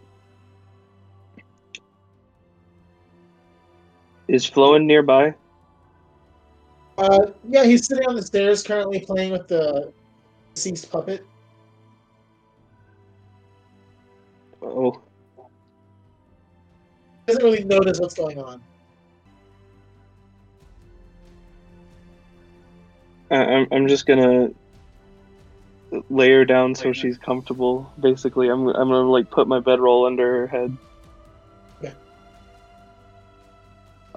Speaker 4: is Floen nearby?
Speaker 1: Uh, yeah, he's sitting on the stairs currently playing with the deceased puppet.
Speaker 4: Oh,
Speaker 1: He doesn't really notice what's going on.
Speaker 4: I, I'm I'm just gonna lay her down so she's comfortable. Basically, I'm I'm gonna like put my bedroll under her head.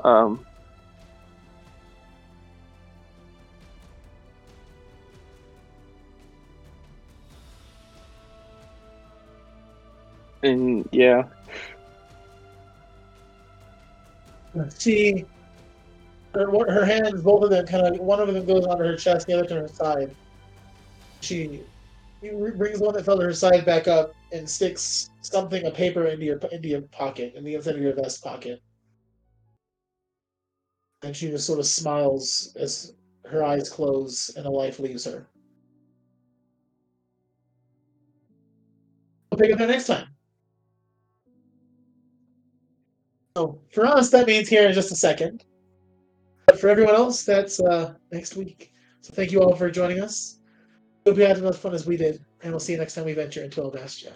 Speaker 4: Um. And yeah,
Speaker 1: She, her, her hands, both of them, kind of one of them goes onto her chest, the other to her side. She, he brings one that fell to her side back up and sticks something, a paper, into your into your pocket, in the inside of your vest pocket. And she just sort of smiles as her eyes close and a life leaves her. We'll pick up that next time. So for us, that means here in just a second. But for everyone else, that's uh, next week. So thank you all for joining us. Hope you had as much fun as we did, and we'll see you next time we venture into Albastia.